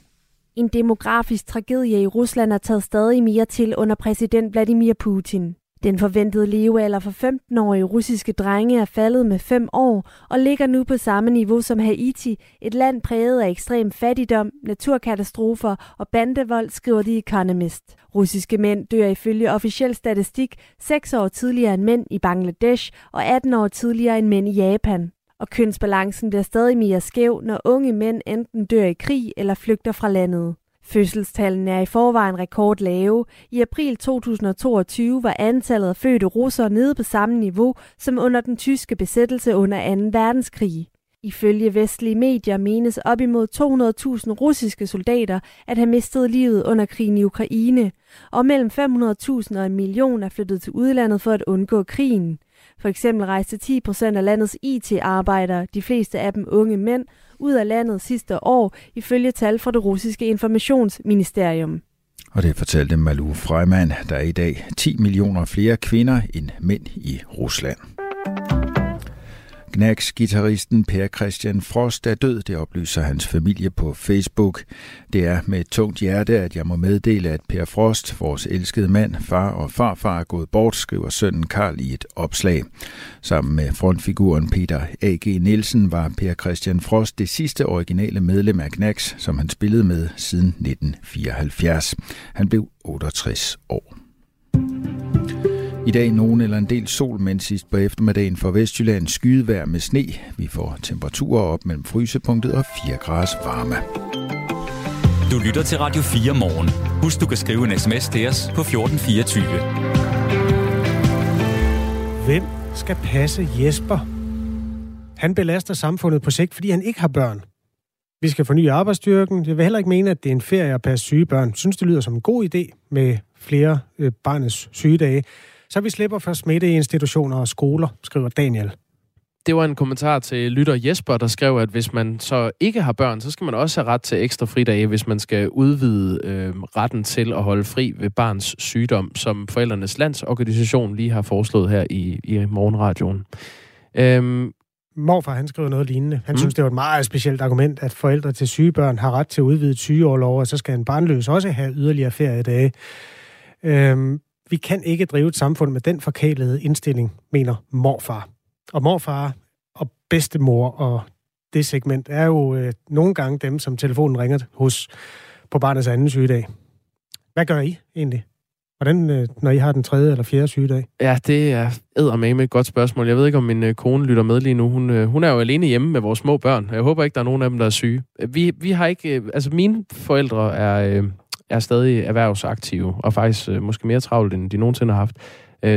En demografisk tragedie i Rusland er taget stadig mere til under præsident Vladimir Putin. Den forventede levealder for 15-årige russiske drenge er faldet med 5 år og ligger nu på samme niveau som Haiti, et land præget af ekstrem fattigdom, naturkatastrofer og bandevold, skriver The Economist. Russiske mænd dør ifølge officiel statistik 6 år tidligere end mænd i Bangladesh og 18 år tidligere end mænd i Japan. Og kønsbalancen bliver stadig mere skæv, når unge mænd enten dør i krig eller flygter fra landet. Fødselstallene er i forvejen rekordlave. I april 2022 var antallet af fødte russere nede på samme niveau som under den tyske besættelse under 2. verdenskrig. Ifølge vestlige medier menes op imod 200.000 russiske soldater at have mistet livet under krigen i Ukraine, og mellem 500.000 og en million er flyttet til udlandet for at undgå krigen. For eksempel rejste 10 procent af landets IT-arbejdere, de fleste af dem unge mænd, ud af landet sidste år, ifølge tal fra det russiske informationsministerium. Og det fortalte Malu Freiman, der er i dag 10 millioner flere kvinder end mænd i Rusland. Knacks gitarristen Per Christian Frost er død, det oplyser hans familie på Facebook. Det er med et tungt hjerte, at jeg må meddele, at Per Frost, vores elskede mand, far og farfar er gået bort, skriver sønnen Karl i et opslag. Sammen med frontfiguren Peter A.G. Nielsen var Per Christian Frost det sidste originale medlem af Knacks, som han spillede med siden 1974. Han blev 68 år. I dag nogen eller en del sol, men sidst på eftermiddagen for Vestjylland skydevejr med sne. Vi får temperaturer op mellem frysepunktet og 4 graders varme. Du lytter til Radio 4 morgen. Husk, du kan skrive en sms til os på 1424. Hvem skal passe Jesper? Han belaster samfundet på sigt, fordi han ikke har børn. Vi skal forny arbejdsstyrken. Jeg vil heller ikke mene, at det er en ferie at passe syge børn. Jeg synes, det lyder som en god idé med flere øh, barnets sygedage så vi slipper for smitte i institutioner og skoler, skriver Daniel. Det var en kommentar til lytter Jesper, der skrev, at hvis man så ikke har børn, så skal man også have ret til ekstra fridage, hvis man skal udvide øh, retten til at holde fri ved barns sygdom, som Forældrenes Landsorganisation lige har foreslået her i, i morgenradioen. Øhm, Morfar, han skriver noget lignende. Han mm. synes, det var et meget specielt argument, at forældre til syge børn har ret til udvidet sygeårlov, og så skal en barnløs også have yderligere feriedage. Øhm, vi kan ikke drive et samfund med den forkælede indstilling, mener morfar. Og morfar og bedstemor og det segment er jo øh, nogle gange dem, som telefonen ringer hos på barnets anden sygedag. Hvad gør I egentlig? Hvordan, øh, når I har den tredje eller fjerde sygedag? Ja, det er med et godt spørgsmål. Jeg ved ikke, om min øh, kone lytter med lige nu. Hun, øh, hun er jo alene hjemme med vores små børn. Jeg håber ikke, der er nogen af dem, der er syge. Vi, vi har ikke... Øh, altså, mine forældre er, øh, er stadig erhvervsaktive, og faktisk måske mere travlt, end de nogensinde har haft.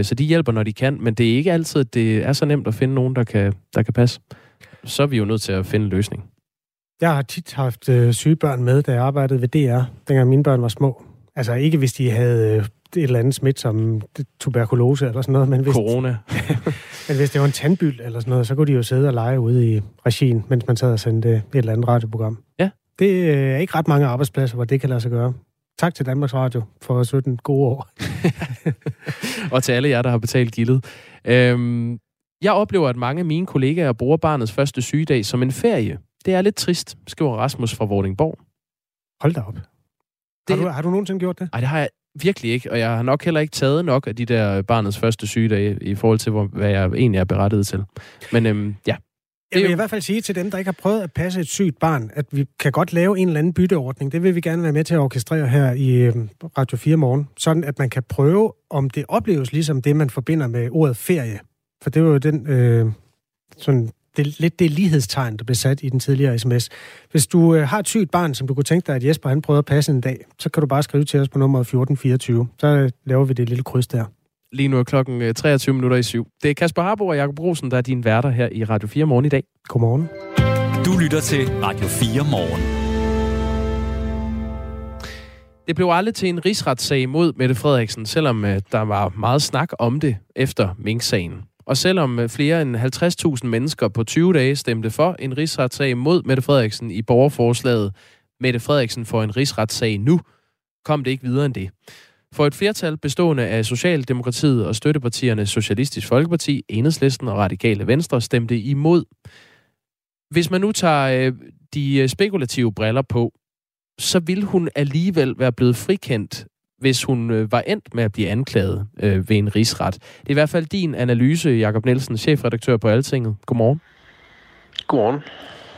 Så de hjælper, når de kan, men det er ikke altid, at det er så nemt at finde nogen, der kan, der kan passe. Så er vi jo nødt til at finde en løsning. Jeg har tit haft syge børn med, da jeg arbejdede ved DR, dengang mine børn var små. Altså ikke hvis de havde et eller andet smidt som tuberkulose eller sådan noget. Men hvis, Corona. men hvis det var en tandbyld eller sådan noget, så kunne de jo sidde og lege ude i regien, mens man sad og sendte et eller andet radioprogram. Ja. Det er ikke ret mange arbejdspladser, hvor det kan lade sig gøre. Tak til Danmarks Radio for 17 gode år. og til alle jer, der har betalt gildet. Øhm, jeg oplever, at mange af mine kollegaer bruger barnets første sygedag som en ferie. Det er lidt trist, skriver Rasmus fra Vordingborg. Hold da op. Det... Har, du, har du nogensinde gjort det? Nej, det har jeg virkelig ikke, og jeg har nok heller ikke taget nok af de der barnets første sygedage i forhold til, hvad jeg egentlig er berettiget til. Men øhm, ja. Jeg vil i hvert fald sige til dem, der ikke har prøvet at passe et sygt barn, at vi kan godt lave en eller anden bytteordning. Det vil vi gerne være med til at orkestrere her i øhm, Radio 4 morgen. Sådan at man kan prøve, om det opleves ligesom det, man forbinder med ordet ferie. For det var jo den øh, sådan det, lidt det lighedstegn, der blev sat i den tidligere sms. Hvis du øh, har et sygt barn, som du kunne tænke dig, at Jesper han prøver at passe en dag, så kan du bare skrive til os på nummer 1424. Så øh, laver vi det lille kryds der. Lige nu er klokken 23 øh, minutter i syv. Det er Kasper Harbo og Jakob Rosen, der er dine værter her i Radio 4 morgen i dag. Godmorgen. Du lytter til Radio 4 morgen. Det blev aldrig til en rigsretssag mod Mette Frederiksen, selvom øh, der var meget snak om det efter Mink-sagen. Og selvom øh, flere end 50.000 mennesker på 20 dage stemte for en rigsretssag mod Mette Frederiksen i borgerforslaget Mette Frederiksen får en rigsretssag nu, kom det ikke videre end det. For et flertal bestående af Socialdemokratiet og støttepartierne Socialistisk Folkeparti, Enhedslisten og Radikale Venstre stemte imod. Hvis man nu tager øh, de øh, spekulative briller på, så vil hun alligevel være blevet frikendt hvis hun øh, var endt med at blive anklaget øh, ved en rigsret. Det er i hvert fald din analyse, Jakob Nielsen, chefredaktør på Altinget. Godmorgen. Godmorgen.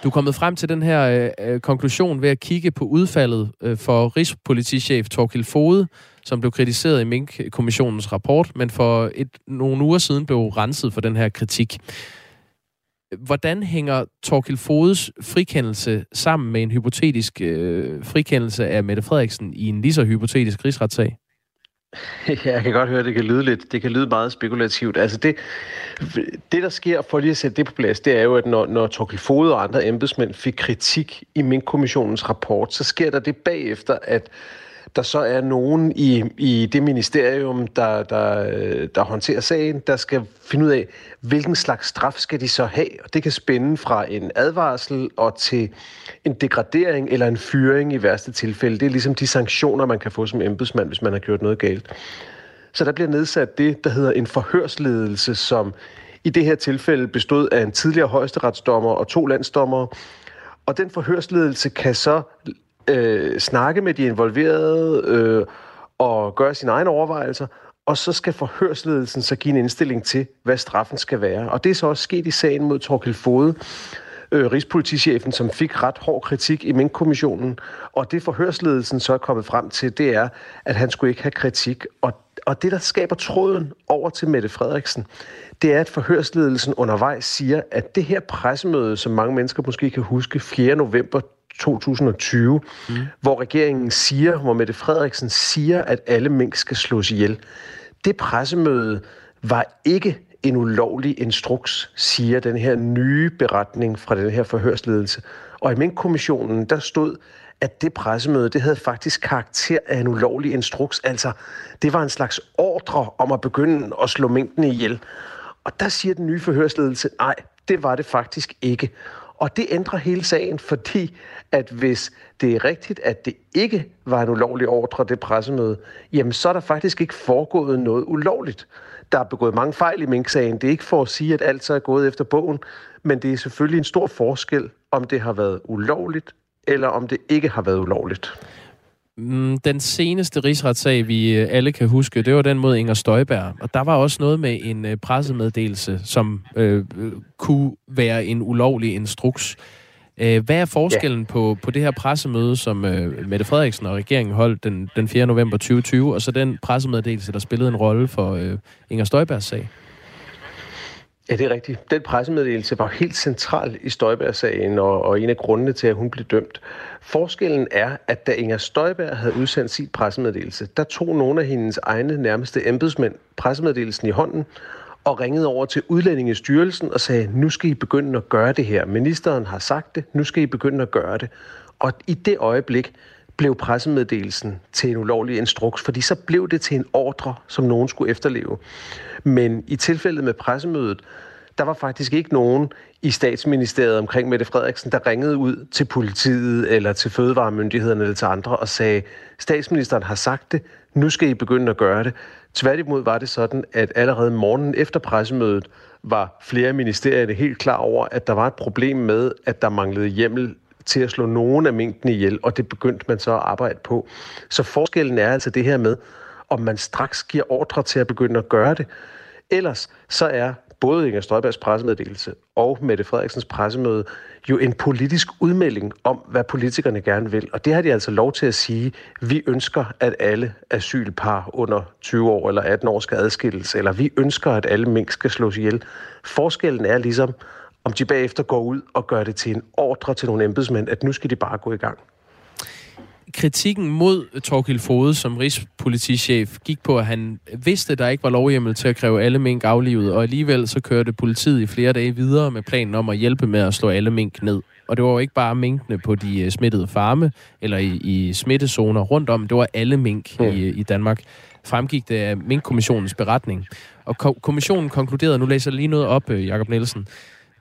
Du er kommet frem til den her øh, øh, konklusion ved at kigge på udfaldet øh, for Rigspolitichef Torkild Fode, som blev kritiseret i Mink-kommissionens rapport, men for et, nogle uger siden blev renset for den her kritik. Hvordan hænger Torkil Fodes frikendelse sammen med en hypotetisk øh, frikendelse af Mette Frederiksen i en lige så hypotetisk rigsretssag? Ja, jeg kan godt høre, at det kan lyde lidt, det kan lyde meget spekulativt. Altså det, det, der sker, for lige at sætte det på plads, det er jo, at når, når Torkel Fode og andre embedsmænd fik kritik i min kommissionens rapport, så sker der det bagefter, at der så er nogen i, i det ministerium, der, der, der håndterer sagen, der skal finde ud af, hvilken slags straf skal de så have. Og det kan spænde fra en advarsel og til en degradering eller en fyring i værste tilfælde. Det er ligesom de sanktioner, man kan få som embedsmand, hvis man har gjort noget galt. Så der bliver nedsat det, der hedder en forhørsledelse, som i det her tilfælde bestod af en tidligere højesteretsdommer og to landsdommere. Og den forhørsledelse kan så øh, snakke med de involverede øh, og gøre sine egne overvejelser, og så skal forhørsledelsen så give en indstilling til, hvad straffen skal være. Og det er så også sket i sagen mod Torkel Fode, øh, rigspolitichefen, som fik ret hård kritik i Mink-kommissionen. Og det forhørsledelsen så er kommet frem til, det er, at han skulle ikke have kritik. Og, og det, der skaber tråden over til Mette Frederiksen, det er, at forhørsledelsen undervejs siger, at det her pressemøde, som mange mennesker måske kan huske, 4. november 2020, mm. hvor regeringen siger, hvor Mette Frederiksen siger, at alle mink skal slås ihjel. Det pressemøde var ikke en ulovlig instruks, siger den her nye beretning fra den her forhørsledelse. Og i Mink-kommissionen, der stod, at det pressemøde, det havde faktisk karakter af en ulovlig instruks. Altså, det var en slags ordre om at begynde at slå minkene ihjel. Og der siger den nye forhørsledelse, nej, Det var det faktisk ikke. Og det ændrer hele sagen, fordi at hvis det er rigtigt, at det ikke var en ulovlig ordre, det pressemøde, jamen så er der faktisk ikke foregået noget ulovligt. Der er begået mange fejl i Mink-sagen. Det er ikke for at sige, at alt så er gået efter bogen, men det er selvfølgelig en stor forskel, om det har været ulovligt, eller om det ikke har været ulovligt. Mm, den seneste rigsretssag, vi øh, alle kan huske, det var den mod Inger Støjberg. Og der var også noget med en øh, pressemeddelelse, som øh, kunne være en ulovlig instruks. Øh, hvad er forskellen ja. på, på det her pressemøde, som øh, Mette Frederiksen og regeringen holdt den, den 4. november 2020, og så den pressemeddelelse, der spillede en rolle for øh, Inger Støjbergs sag? Ja, det er rigtigt. Den pressemeddelelse var helt central i Støjberg-sagen, og, og en af grundene til, at hun blev dømt. Forskellen er, at da Inger Støjberg havde udsendt sit pressemeddelelse, der tog nogle af hendes egne nærmeste embedsmænd pressemeddelelsen i hånden og ringede over til Udlændingestyrelsen og sagde, nu skal I begynde at gøre det her. Ministeren har sagt det, nu skal I begynde at gøre det. Og i det øjeblik blev pressemeddelelsen til en ulovlig instruks, fordi så blev det til en ordre, som nogen skulle efterleve. Men i tilfældet med pressemødet, der var faktisk ikke nogen i statsministeriet omkring Mette Frederiksen, der ringede ud til politiet eller til fødevaremyndighederne eller til andre og sagde, statsministeren har sagt det, nu skal I begynde at gøre det. Tværtimod var det sådan, at allerede morgenen efter pressemødet var flere ministerier helt klar over, at der var et problem med, at der manglede hjemmel til at slå nogen af mængden ihjel, og det begyndte man så at arbejde på. Så forskellen er altså det her med, om man straks giver ordre til at begynde at gøre det. Ellers så er både Inger Støjbergs pressemeddelelse og Mette Frederiksens pressemøde jo en politisk udmelding om, hvad politikerne gerne vil. Og det har de altså lov til at sige. Vi ønsker, at alle asylpar under 20 år eller 18 år skal adskilles, eller vi ønsker, at alle mink skal slås ihjel. Forskellen er ligesom, om de bagefter går ud og gør det til en ordre til nogle embedsmænd, at nu skal de bare gå i gang. Kritikken mod Torkild Fode som rigspolitichef gik på, at han vidste, at der ikke var lovhjemmel til at kræve alle mink aflivet, og alligevel så kørte politiet i flere dage videre med planen om at hjælpe med at slå alle mink ned. Og det var jo ikke bare minkene på de øh, smittede farme eller i, i smittezoner rundt om, det var alle mink mm. i, i Danmark. Fremgik det af Mink-kommissionens beretning. Og ko- kommissionen konkluderede, nu læser jeg lige noget op, øh, Jakob Nielsen,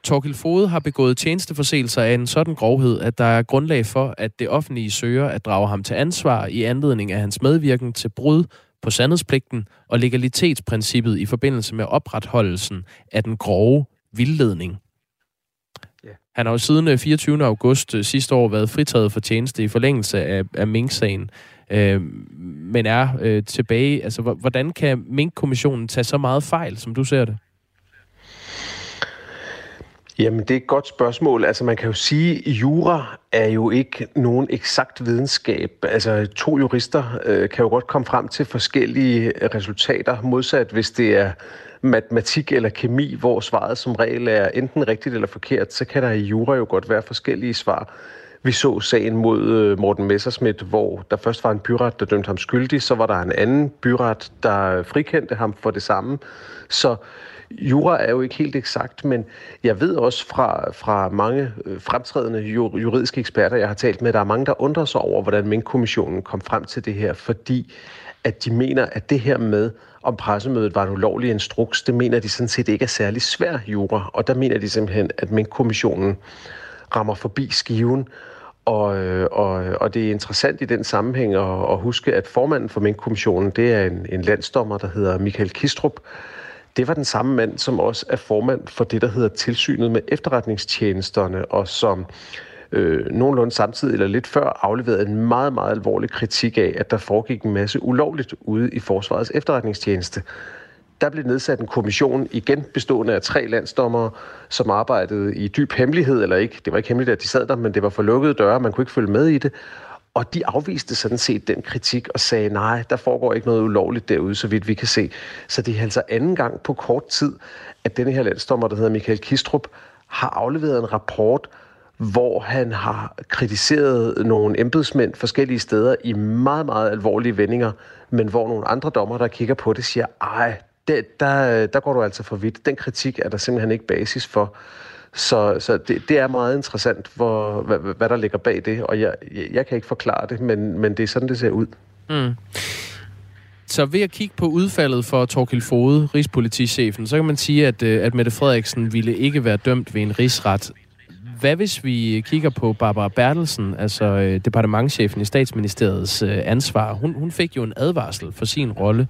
Torkel Fode har begået tjenesteforseelser af en sådan grovhed, at der er grundlag for, at det offentlige søger at drage ham til ansvar i anledning af hans medvirken til brud på sandhedspligten og legalitetsprincippet i forbindelse med opretholdelsen af den grove vildledning. Han har jo siden 24. Øh, august øh, sidste år været fritaget for tjeneste i forlængelse af, af Mink-sagen, øh, men er øh, tilbage. Altså, hvordan kan Mink-kommissionen tage så meget fejl, som du ser det? Jamen, det er et godt spørgsmål. Altså, man kan jo sige, at jura er jo ikke nogen eksakt videnskab. Altså, to jurister øh, kan jo godt komme frem til forskellige resultater, modsat hvis det er matematik eller kemi, hvor svaret som regel er enten rigtigt eller forkert, så kan der i jura jo godt være forskellige svar. Vi så sagen mod øh, Morten Messerschmidt, hvor der først var en byret, der dømte ham skyldig, så var der en anden byret, der frikendte ham for det samme. Så jura er jo ikke helt eksakt, men jeg ved også fra, fra mange øh, fremtrædende juridiske eksperter, jeg har talt med, der er mange, der undrer sig over, hvordan Mink-kommissionen kom frem til det her, fordi at de mener, at det her med, om pressemødet var en ulovlig instruks, det mener de sådan set ikke er særlig svær jura, og der mener de simpelthen, at Mink-kommissionen rammer forbi skiven, og, øh, og, og det er interessant i den sammenhæng at, at huske, at formanden for Mink-kommissionen, det er en, en landsdommer, der hedder Michael Kistrup, det var den samme mand, som også er formand for det, der hedder tilsynet med efterretningstjenesterne, og som øh, nogenlunde samtidig eller lidt før afleverede en meget, meget alvorlig kritik af, at der foregik en masse ulovligt ude i Forsvarets efterretningstjeneste. Der blev nedsat en kommission, igen bestående af tre landsdommere, som arbejdede i dyb hemmelighed, eller ikke, det var ikke hemmeligt, at de sad der, men det var for lukkede døre, man kunne ikke følge med i det. Og de afviste sådan set den kritik og sagde, nej, der foregår ikke noget ulovligt derude, så vidt vi kan se. Så det er altså anden gang på kort tid, at denne her landsdommer, der hedder Michael Kistrup, har afleveret en rapport, hvor han har kritiseret nogle embedsmænd forskellige steder i meget, meget alvorlige vendinger, men hvor nogle andre dommer, der kigger på det, siger, ej, det, der, der går du altså for vidt. Den kritik er der simpelthen ikke basis for. Så, så det, det er meget interessant, hvor, hvad, hvad der ligger bag det, og jeg, jeg, jeg kan ikke forklare det, men, men det er sådan, det ser ud. Mm. Så ved at kigge på udfaldet for Torkild Fode, rigspolitichefen, så kan man sige, at, øh, at Mette Frederiksen ville ikke være dømt ved en rigsret. Hvad hvis vi kigger på Barbara Bertelsen, altså øh, departementchefen i statsministeriets øh, ansvar? Hun, hun fik jo en advarsel for sin rolle.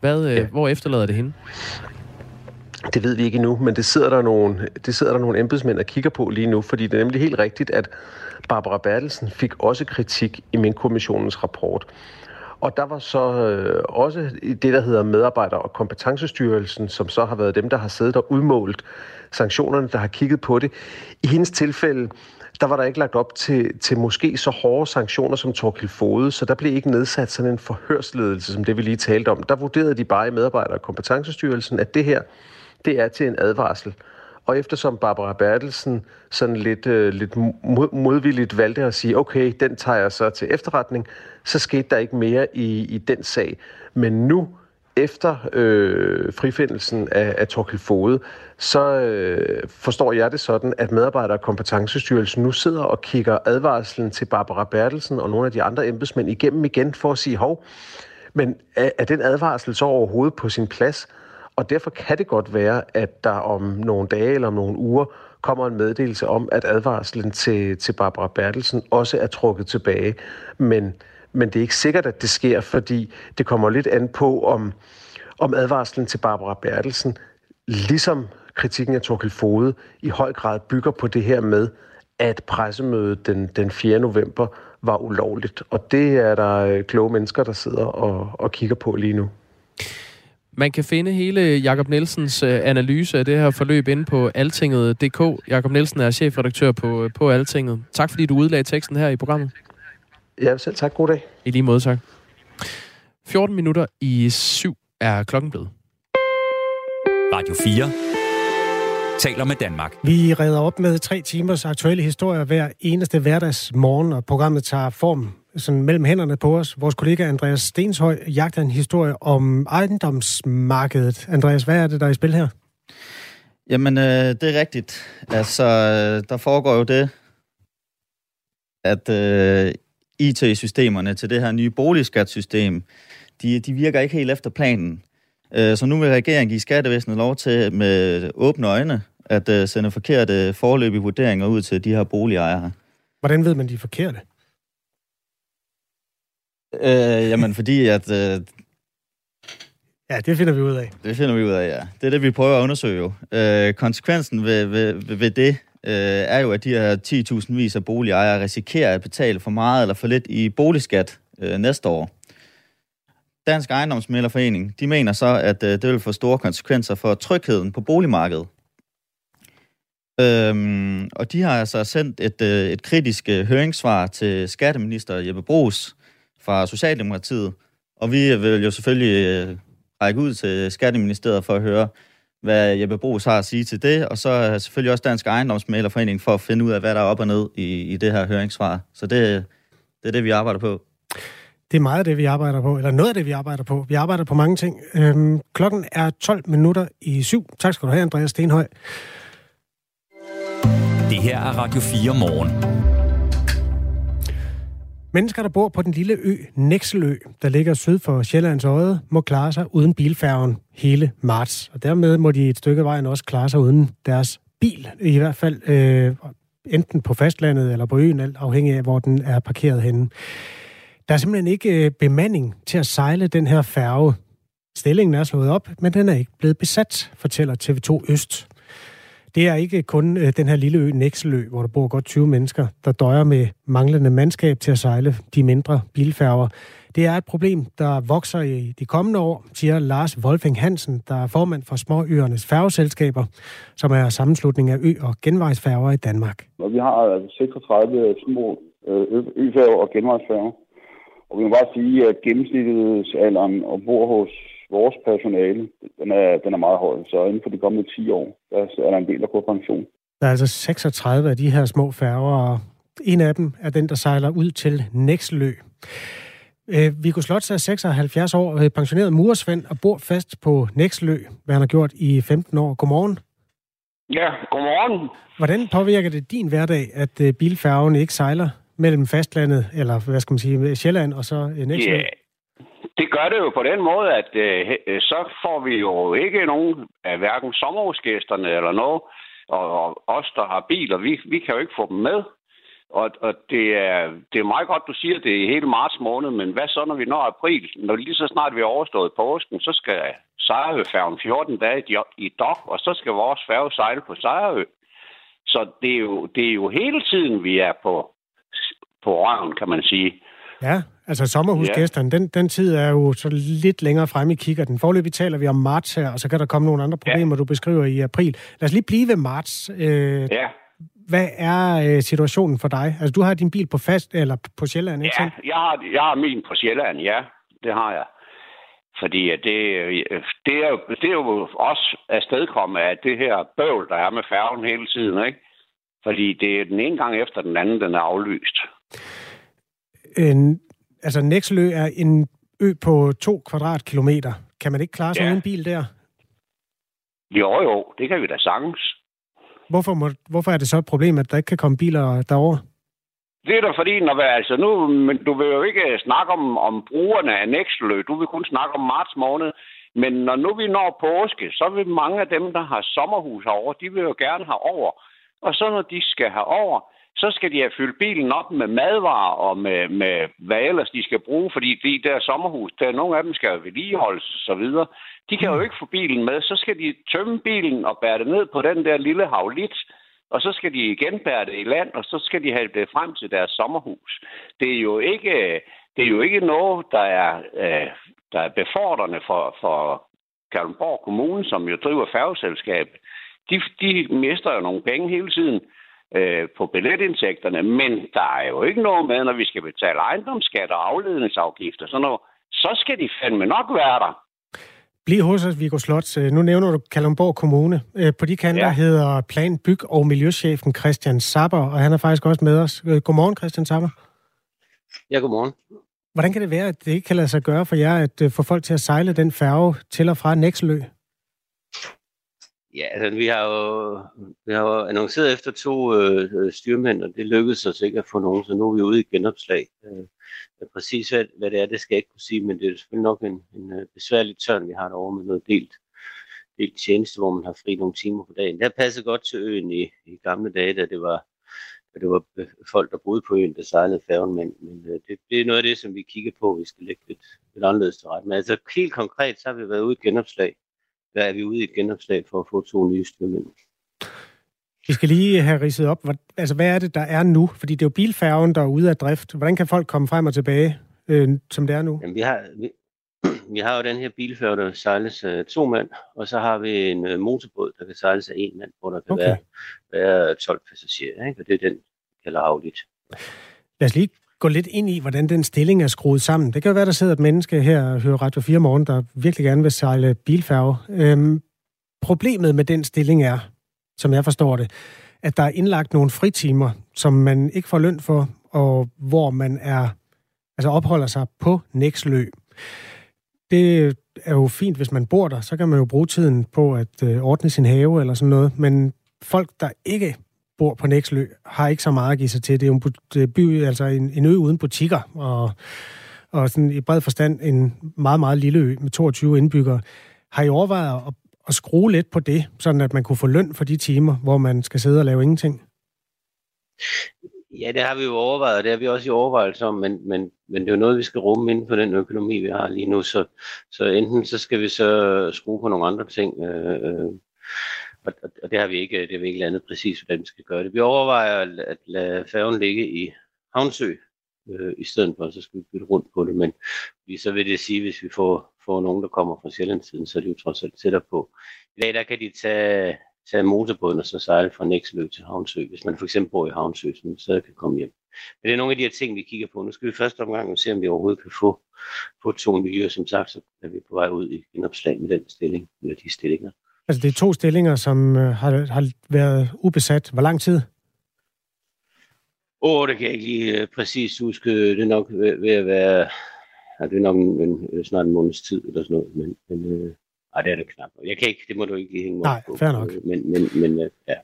Hvad, øh, ja. Hvor efterlader det hende? Det ved vi ikke endnu, men det sidder, der nogle, det sidder der nogle embedsmænd og kigger på lige nu, fordi det er nemlig helt rigtigt, at Barbara Bertelsen fik også kritik i min kommissionens rapport. Og der var så øh, også det, der hedder medarbejder- og kompetencestyrelsen, som så har været dem, der har siddet og udmålt sanktionerne, der har kigget på det. I hendes tilfælde, der var der ikke lagt op til, til måske så hårde sanktioner som Torkild Fode, så der blev ikke nedsat sådan en forhørsledelse, som det vi lige talte om. Der vurderede de bare i medarbejder- og kompetencestyrelsen, at det her, det er til en advarsel. Og eftersom Barbara Bertelsen sådan lidt, øh, lidt modvilligt valgte at sige, okay, den tager jeg så til efterretning, så skete der ikke mere i, i den sag. Men nu, efter øh, frifindelsen af, af Torkel Fode, så øh, forstår jeg det sådan, at medarbejder- og kompetencestyrelsen nu sidder og kigger advarslen til Barbara Bertelsen og nogle af de andre embedsmænd igennem igen for at sige, hov, men er, er den advarsel så overhovedet på sin plads? Og derfor kan det godt være, at der om nogle dage eller om nogle uger kommer en meddelelse om, at advarslen til, til Barbara Bertelsen også er trukket tilbage. Men, men det er ikke sikkert, at det sker, fordi det kommer lidt an på, om, om advarslen til Barbara Bertelsen, ligesom kritikken af Torkel Fode, i høj grad bygger på det her med, at pressemødet den, den 4. november var ulovligt. Og det er der øh, kloge mennesker, der sidder og, og kigger på lige nu. Man kan finde hele Jakob Nielsens øh, analyse af det her forløb inde på altinget.dk. Jakob Nielsen er chefredaktør på, øh, på Altinget. Tak fordi du udlagde teksten her i programmet. Ja, selv tak. God dag. I lige måde, tak. 14 minutter i syv er klokken blevet. Radio 4 taler med Danmark. Vi redder op med tre timers aktuelle historier hver eneste hverdagsmorgen, og programmet tager form sådan mellem hænderne på os. Vores kollega Andreas Stenshøj jagter en historie om ejendomsmarkedet. Andreas, hvad er det, der er i spil her? Jamen, øh, det er rigtigt. Altså, der foregår jo det, at øh, IT-systemerne til det her nye boligskatsystem, de, de virker ikke helt efter planen. Øh, så nu vil regeringen give skattevæsenet lov til med åbne øjne at øh, sende forkerte forløbige vurderinger ud til de her boligejere. Hvordan ved man, de er forkerte? Øh, jamen, fordi at... Øh, ja, det finder vi ud af. Det finder vi ud af, ja. Det er det, vi prøver at undersøge jo. Øh, konsekvensen ved, ved, ved det øh, er jo, at de her 10.000 vis af boligejere risikerer at betale for meget eller for lidt i boligskat øh, næste år. Dansk Ejendomsmælderforening, de mener så, at øh, det vil få store konsekvenser for trygheden på boligmarkedet. Øhm, og de har altså sendt et, øh, et kritisk øh, høringssvar til skatteminister Jeppe Brugs, fra Socialdemokratiet, og vi vil jo selvfølgelig øh, række ud til Skatteministeriet for at høre, hvad Jeppe Brugs har at sige til det, og så selvfølgelig også Dansk Ejendomsmælerforening for at finde ud af, hvad der er op og ned i, i det her høringssvar. Så det, det er det, vi arbejder på. Det er meget af det, vi arbejder på, eller noget af det, vi arbejder på. Vi arbejder på mange ting. Øhm, klokken er 12 minutter i syv. Tak skal du have, Andreas Stenhøj. Det her er Radio 4 morgen. Mennesker, der bor på den lille ø Nekselø, der ligger syd for Sjællands Øje, må klare sig uden bilfærgen hele marts. Og dermed må de et stykke vejen også klare sig uden deres bil. I hvert fald øh, enten på fastlandet eller på øen, alt afhængig af, hvor den er parkeret henne. Der er simpelthen ikke øh, bemanding til at sejle den her færge. Stillingen er slået op, men den er ikke blevet besat, fortæller TV2 Øst. Det er ikke kun øh, den her lille ø, Nexelø, hvor der bor godt 20 mennesker, der døjer med manglende mandskab til at sejle de mindre bilfærger. Det er et problem, der vokser i de kommende år, siger Lars Wolfing Hansen, der er formand for Småøernes færgeselskaber, som er sammenslutning af ø- og genvejsfærger i Danmark. Og vi har altså 36 små øh, øfærger og genvejsfærger. Og vi må bare sige, at gennemsnitsalderen øh, bor hos vores personale, den er, den er meget høj. Så inden for de kommende 10 år, der er der en del, der går pension. Der er altså 36 af de her små færger, og en af dem er den, der sejler ud til Nækslø. Øh, Viggo Slots er 76 år, øh, pensioneret muresvend og bor fast på Nækslø, hvad han har gjort i 15 år. Godmorgen. Ja, godmorgen. Hvordan påvirker det din hverdag, at øh, bilfærgen ikke sejler mellem fastlandet, eller hvad skal man sige, Sjælland og så Nækslø? Ja, det gør det jo på den måde, at øh, øh, så får vi jo ikke nogen af hverken sommerhusgæsterne eller noget, og, og os, der har biler, vi, vi kan jo ikke få dem med. Og, og det, er, det er meget godt, du siger, det er hele marts måned, men hvad så, når vi når april? Når lige så snart vi har overstået påsken, så skal Sejrø-færgen 14 dage i dok, og så skal vores færge sejle på Sejrø. Så det er, jo, det er jo hele tiden, vi er på, på røven, kan man sige. Ja, altså sommerhusgæsterne, ja. den, den tid er jo så lidt længere frem i kigger. Den forløbig taler vi om marts her, og så kan der komme nogle andre problemer, ja. du beskriver i april. Lad os lige blive ved marts. Øh, ja. Hvad er øh, situationen for dig? Altså, du har din bil på fast eller på Sjælland, ikke Ja, jeg har, jeg har min på Sjælland, ja. Det har jeg. Fordi det, det, er jo, det er jo også afstedkommet af det her bøvl, der er med færgen hele tiden, ikke? Fordi det er den ene gang efter den anden, den er aflyst. En, altså, Nækselø er en ø på to kvadratkilometer. Kan man ikke klare sig ja. en bil der? Jo, jo, det kan vi da sagtens. Hvorfor, må, hvorfor er det så et problem, at der ikke kan komme biler derover? Det er da fordi, når vi, altså nu, men du vil jo ikke snakke om, om brugerne af Nækselø. Du vil kun snakke om marts måned. Men når nu vi når påske, så vil mange af dem, der har sommerhus over, de vil jo gerne have over. Og så når de skal have over, så skal de have fyldt bilen op med madvarer og med, med hvad ellers de skal bruge, fordi de der sommerhus, der nogle af dem skal vedligeholdes og så videre. De kan jo mm. ikke få bilen med, så skal de tømme bilen og bære det ned på den der lille havlit, og så skal de igen bære det i land, og så skal de have det frem til deres sommerhus. Det er jo ikke, det er jo ikke noget, der er, øh, der er befordrende for, for Kalundborg Kommune, som jo driver færgeselskab. De, de mister jo nogle penge hele tiden øh, på billetindtægterne, men der er jo ikke noget med, når vi skal betale ejendomsskat og afledningsafgifter, så, noget, så skal de fandme nok være der. Bliv hos os, Viggo Slot. Øh, nu nævner du Kalundborg Kommune. Øh, på de kanter ja. hedder Plan, Byg og Miljøchefen Christian Sapper, og han er faktisk også med os. Øh, godmorgen, Christian Sapper. Ja, godmorgen. Hvordan kan det være, at det ikke kan lade sig gøre for jer at få folk til at sejle den færge til og fra Nækselø? Ja, altså, vi har jo, vi har jo annonceret efter to øh, styrmænd, og det lykkedes os ikke at få nogen, så nu er vi ude i genopslag. Øh, præcis hvad, hvad det er, det skal jeg ikke kunne sige, men det er selvfølgelig nok en, en øh, besværlig tørn, vi har derovre med noget delt, delt tjeneste, hvor man har fri nogle timer på dagen. Det har passet godt til øen i, i gamle dage, da det var da det var øh, folk, der boede på øen, der sejlede færgen, men, men øh, det, det er noget af det, som vi kigger på, vi skal lægge lidt, lidt anderledes til ret. Men altså helt konkret, så har vi været ude i genopslag der er vi ude i et genopslag for at få to nye styrmænd. Vi skal lige have ridset op, hvad, altså hvad er det, der er nu? Fordi det er jo bilfærgen, der er ude af drift. Hvordan kan folk komme frem og tilbage, øh, som det er nu? Jamen, vi, har, vi, vi har jo den her bilfærge, der sejles af to mand, og så har vi en uh, motorbåd, der kan sejles af en mand, hvor der kan okay. være, være 12 passagerer, ikke? og det er den, vi kalder afligt. Lad os lige gå lidt ind i, hvordan den stilling er skruet sammen. Det kan jo være, der sidder et menneske her og hører Radio 4 morgen, der virkelig gerne vil sejle bilfærge. Øhm, problemet med den stilling er, som jeg forstår det, at der er indlagt nogle fritimer, som man ikke får løn for, og hvor man er altså opholder sig på Nækslø. Det er jo fint, hvis man bor der, så kan man jo bruge tiden på at øh, ordne sin have eller sådan noget, men folk, der ikke bor på Nækslø, har ikke så meget at give sig til. Det er jo en, by, altså en, en ø uden butikker, og, og sådan i bred forstand en meget, meget lille ø med 22 indbyggere. Har I overvejet at, at skrue lidt på det, sådan at man kunne få løn for de timer, hvor man skal sidde og lave ingenting? Ja, det har vi jo overvejet, og det har vi også i overvejelse om, men, men, men det er jo noget, vi skal rumme inden for den økonomi, vi har lige nu, så, så enten så skal vi så skrue på nogle andre ting, øh, øh og, og det har vi ikke, det har vi ikke landet præcis, hvordan vi skal gøre det. Vi overvejer at, at lade færgen ligge i Havnsø, øh, i stedet for, så skal vi bytte rundt på det. Men så vil det sige, hvis vi får, får nogen, der kommer fra Sjællandssiden, så er det jo trods alt tættere på. I dag der kan de tage, tage motorbåden og så sejle fra Nækselø til Havnsø, hvis man for eksempel bor i Havnsø, så kan komme hjem. Men det er nogle af de her ting, vi kigger på. Nu skal vi først omgang se, om vi overhovedet kan få, få to nye. Som sagt, så er vi på vej ud i en opslag med den stilling, eller de stillinger. Altså, det er to stillinger, som øh, har, har været ubesat. Hvor lang tid? Åh, oh, det kan jeg ikke lige uh, præcis huske. Det er nok ved, ved at være... Ja, det er nok en, en, snart en måneds tid eller sådan noget, men, men uh, ej, det er det knap. Jeg kan ikke, det må du ikke hænge Nej, på. fair nok. Men, men, men uh, ja.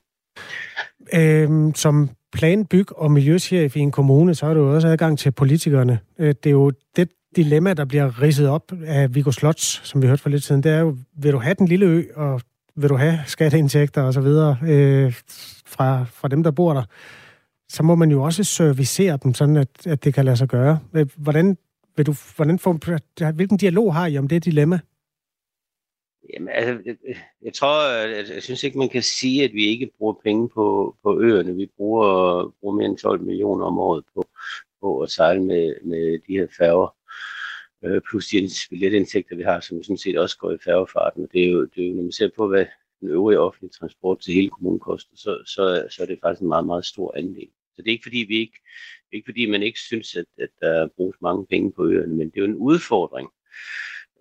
Øhm, som plan, byg og miljøchef i en kommune, så har du også adgang til politikerne. Det er jo det, dilemma, der bliver ridset op af Viggo Slots, som vi hørte for lidt siden, det er jo, vil du have den lille ø, og vil du have skatteindtægter og så videre øh, fra, fra dem, der bor der, så må man jo også servicere dem, sådan at, at det kan lade sig gøre. Øh, hvordan, vil du, hvordan får, hvilken dialog har I om det dilemma? Jamen, altså, jeg, jeg tror, jeg, jeg synes ikke, man kan sige, at vi ikke bruger penge på, på øerne. Vi bruger, bruger mere end 12 millioner om året på, på at sejle med, med de her færger. Øh, plus de billetindtægter, vi har, som sådan set også går i færgefarten. Det er jo, det er jo når man ser på, hvad den øvrige offentlige transport til hele kommunen koster, så, så, så er det faktisk en meget, meget stor andel. Så det er ikke fordi, vi ikke, ikke fordi man ikke synes, at, at der bruges mange penge på øerne, men det er jo en udfordring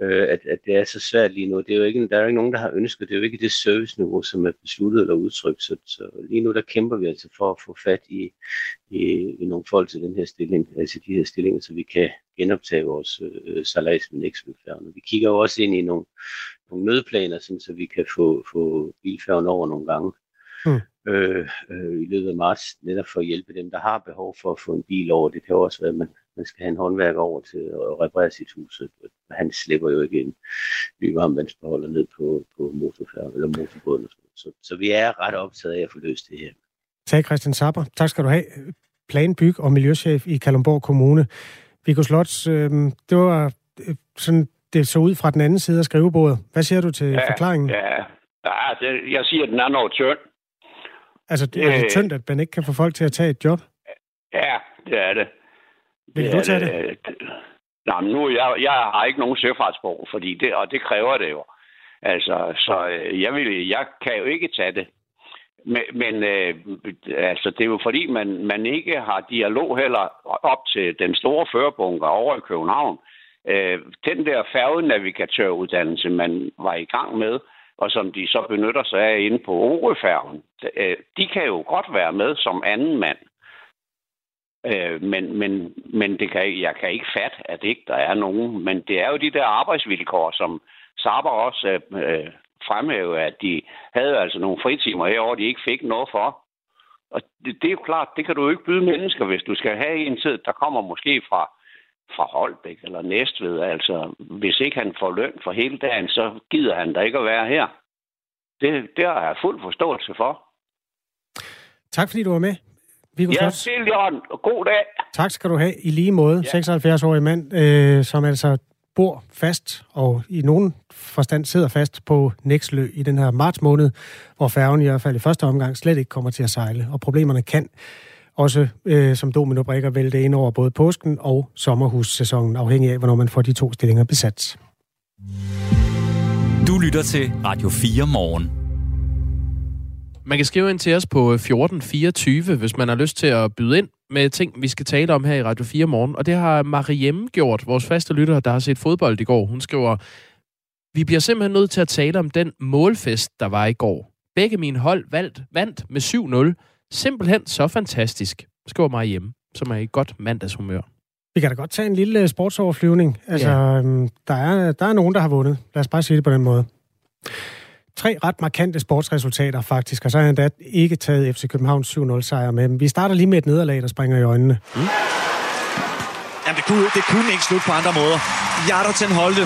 øh, at, at det er så svært lige nu. Det er jo ikke, der er jo ikke nogen, der har ønsket, det er jo ikke det serviceniveau, som er besluttet eller udtrykt. Så, så lige nu, der kæmper vi altså for at få fat i, i, i nogle folk til den her stilling, altså de her stillinger, så vi kan genoptage vores øh, salas med Nextbilfærgen. Vi kigger jo også ind i nogle, nogle nødplaner, sådan, så vi kan få, få bilfærgen over nogle gange. Hmm. Øh, øh, i løbet af marts, netop for at hjælpe dem, der har behov for at få en bil over. Det kan også være, at man man skal have en håndværker over til at reparere sit hus. Han slipper jo ikke en ny varmvandsbeholder ned på, på motorfærgen eller motorbåden. Så, så vi er ret optaget af at få løst det her. Tak, Christian Sapper. Tak skal du have. Planbyg og miljøchef i Kalundborg Kommune. Viggo Slots, øh, det var øh, sådan, det så ud fra den anden side af skrivebordet. Hvad siger du til ja, forklaringen? Ja, ja det, jeg siger, at den er noget tynd. Altså, det er det tyndt, at man ikke kan få folk til at tage et job? Ja, det er det. Vil du tage det? Nej, men nu, jeg, jeg har ikke nogen søfartsbog, fordi det, og det kræver det jo. Altså, så øh, jeg, vil, jeg kan jo ikke tage det. Men, men øh, altså, det er jo fordi, man, man ikke har dialog heller op til den store førerbunker over i København. Øh, den der færgenavigatøruddannelse, man var i gang med, og som de så benytter sig af inde på Orøfærgen, øh, de kan jo godt være med som anden mand. Øh, men men, men det kan, jeg kan ikke fatte, at ikke der er nogen. Men det er jo de der arbejdsvilkår, som Saber også øh, fremhæver, at de havde altså nogle fritimer herovre, de ikke fik noget for. Og det, det er jo klart, det kan du jo ikke byde mennesker, hvis du skal have en tid, der kommer måske fra, fra Holbæk eller Næstved. Altså, hvis ikke han får løn for hele dagen, så gider han da ikke at være her. Det, det har jeg fuld forståelse for. Tak fordi du var med. Viggo ja, til Jørgen. God dag. Tak skal du have. I lige måde. Ja. 76-årig mand, øh, som altså bor fast og i nogen forstand sidder fast på Nækslø i den her marts måned, hvor færgen i hvert fald i første omgang slet ikke kommer til at sejle. Og problemerne kan også øh, som dominobrikker vælte ind over både påsken og sommerhussæsonen, afhængig af, hvornår man får de to stillinger besat. Du lytter til Radio 4 morgen. Man kan skrive ind til os på 1424, hvis man har lyst til at byde ind med ting, vi skal tale om her i Radio 4 morgen. Og det har Mariem gjort, vores faste lytter, der har set fodbold i går. Hun skriver, vi bliver simpelthen nødt til at tale om den målfest, der var i går. Begge mine hold valgt, vandt med 7-0. Simpelthen så fantastisk, skriver Mariem, som er i godt mandagshumør. Vi kan da godt tage en lille sportsoverflyvning. Altså, ja. øhm, der, er, der er nogen, der har vundet. Lad os bare sige det på den måde tre ret markante sportsresultater faktisk, og så har han endda ikke taget FC Københavns 7-0 sejr med. Men vi starter lige med et nederlag, der springer i øjnene. Mm. Jamen, det kunne, det kunne ikke slutte på andre måder. Jardoten Holte,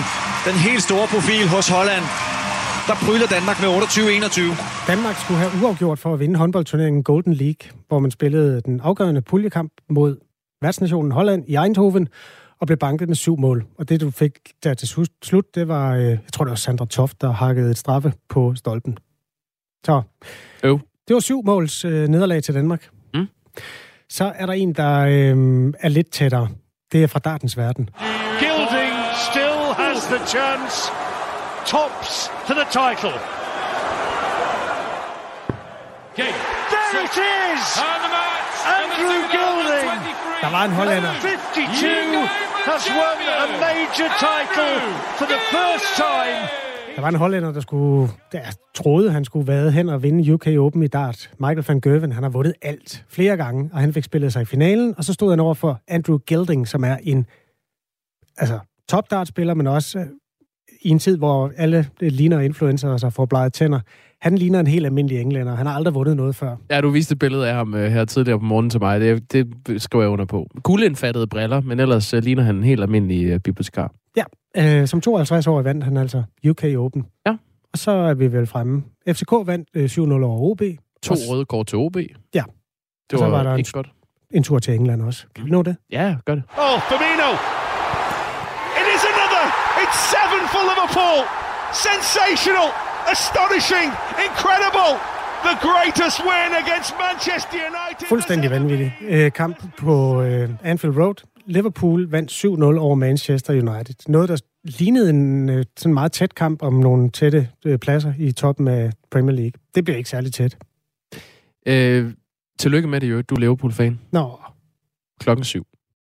den helt store profil hos Holland, der bryder Danmark med 28-21. Danmark skulle have uafgjort for at vinde håndboldturneringen Golden League, hvor man spillede den afgørende puljekamp mod værtsnationen Holland i Eindhoven, og blev banket med syv mål. Og det, du fik der til slut, det var, øh, jeg tror, det var Sandra Toft, der hakkede et straffe på stolpen. Så øv. det var syv måls øh, nederlag til Danmark. Mm. Så er der en, der øh, er lidt tættere. Det er fra dartens verden. Gilding still has the chance. Tops to the title. Okay. There it is! Andrew Gilding! Der var en hollænder. 52 has won a major title for the first time. Der var en hollænder, der skulle, der troede, han skulle vade hen og vinde UK Open i dart. Michael van Gerwen, han har vundet alt flere gange, og han fik spillet sig i finalen, og så stod han over for Andrew Gilding, som er en altså, top dartspiller, men også i en tid, hvor alle ligner influencer og så får bleget tænder. Han ligner en helt almindelig englænder. Han har aldrig vundet noget før. Ja, du viste et billede af ham uh, her tidligere på morgenen til mig. Det, det skriver jeg under på. Guldindfattede briller, men ellers uh, ligner han en helt almindelig bibliotekar. Ja, øh, som 52 år vandt han altså UK Open. Ja. Og så er vi vel fremme. FCK vandt øh, 7-0 over OB. To røde kort til OB. Ja. Det og så var, var der en, ikke godt. en tur til England også. Kan vi nå det? Ja, gør det. Oh, Firmino! It's seven for Liverpool! Sensational! Astonishing! Incredible! The greatest win against Manchester United! Fuldstændig vanvittig øh, kamp på øh, Anfield Road. Liverpool vandt 7-0 over Manchester United. Noget, der lignede en øh, sådan meget tæt kamp om nogle tætte øh, pladser i toppen af Premier League. Det bliver ikke særlig tæt. Øh, tillykke med det jo, du er Liverpool-fan. Nå. Klokken syv.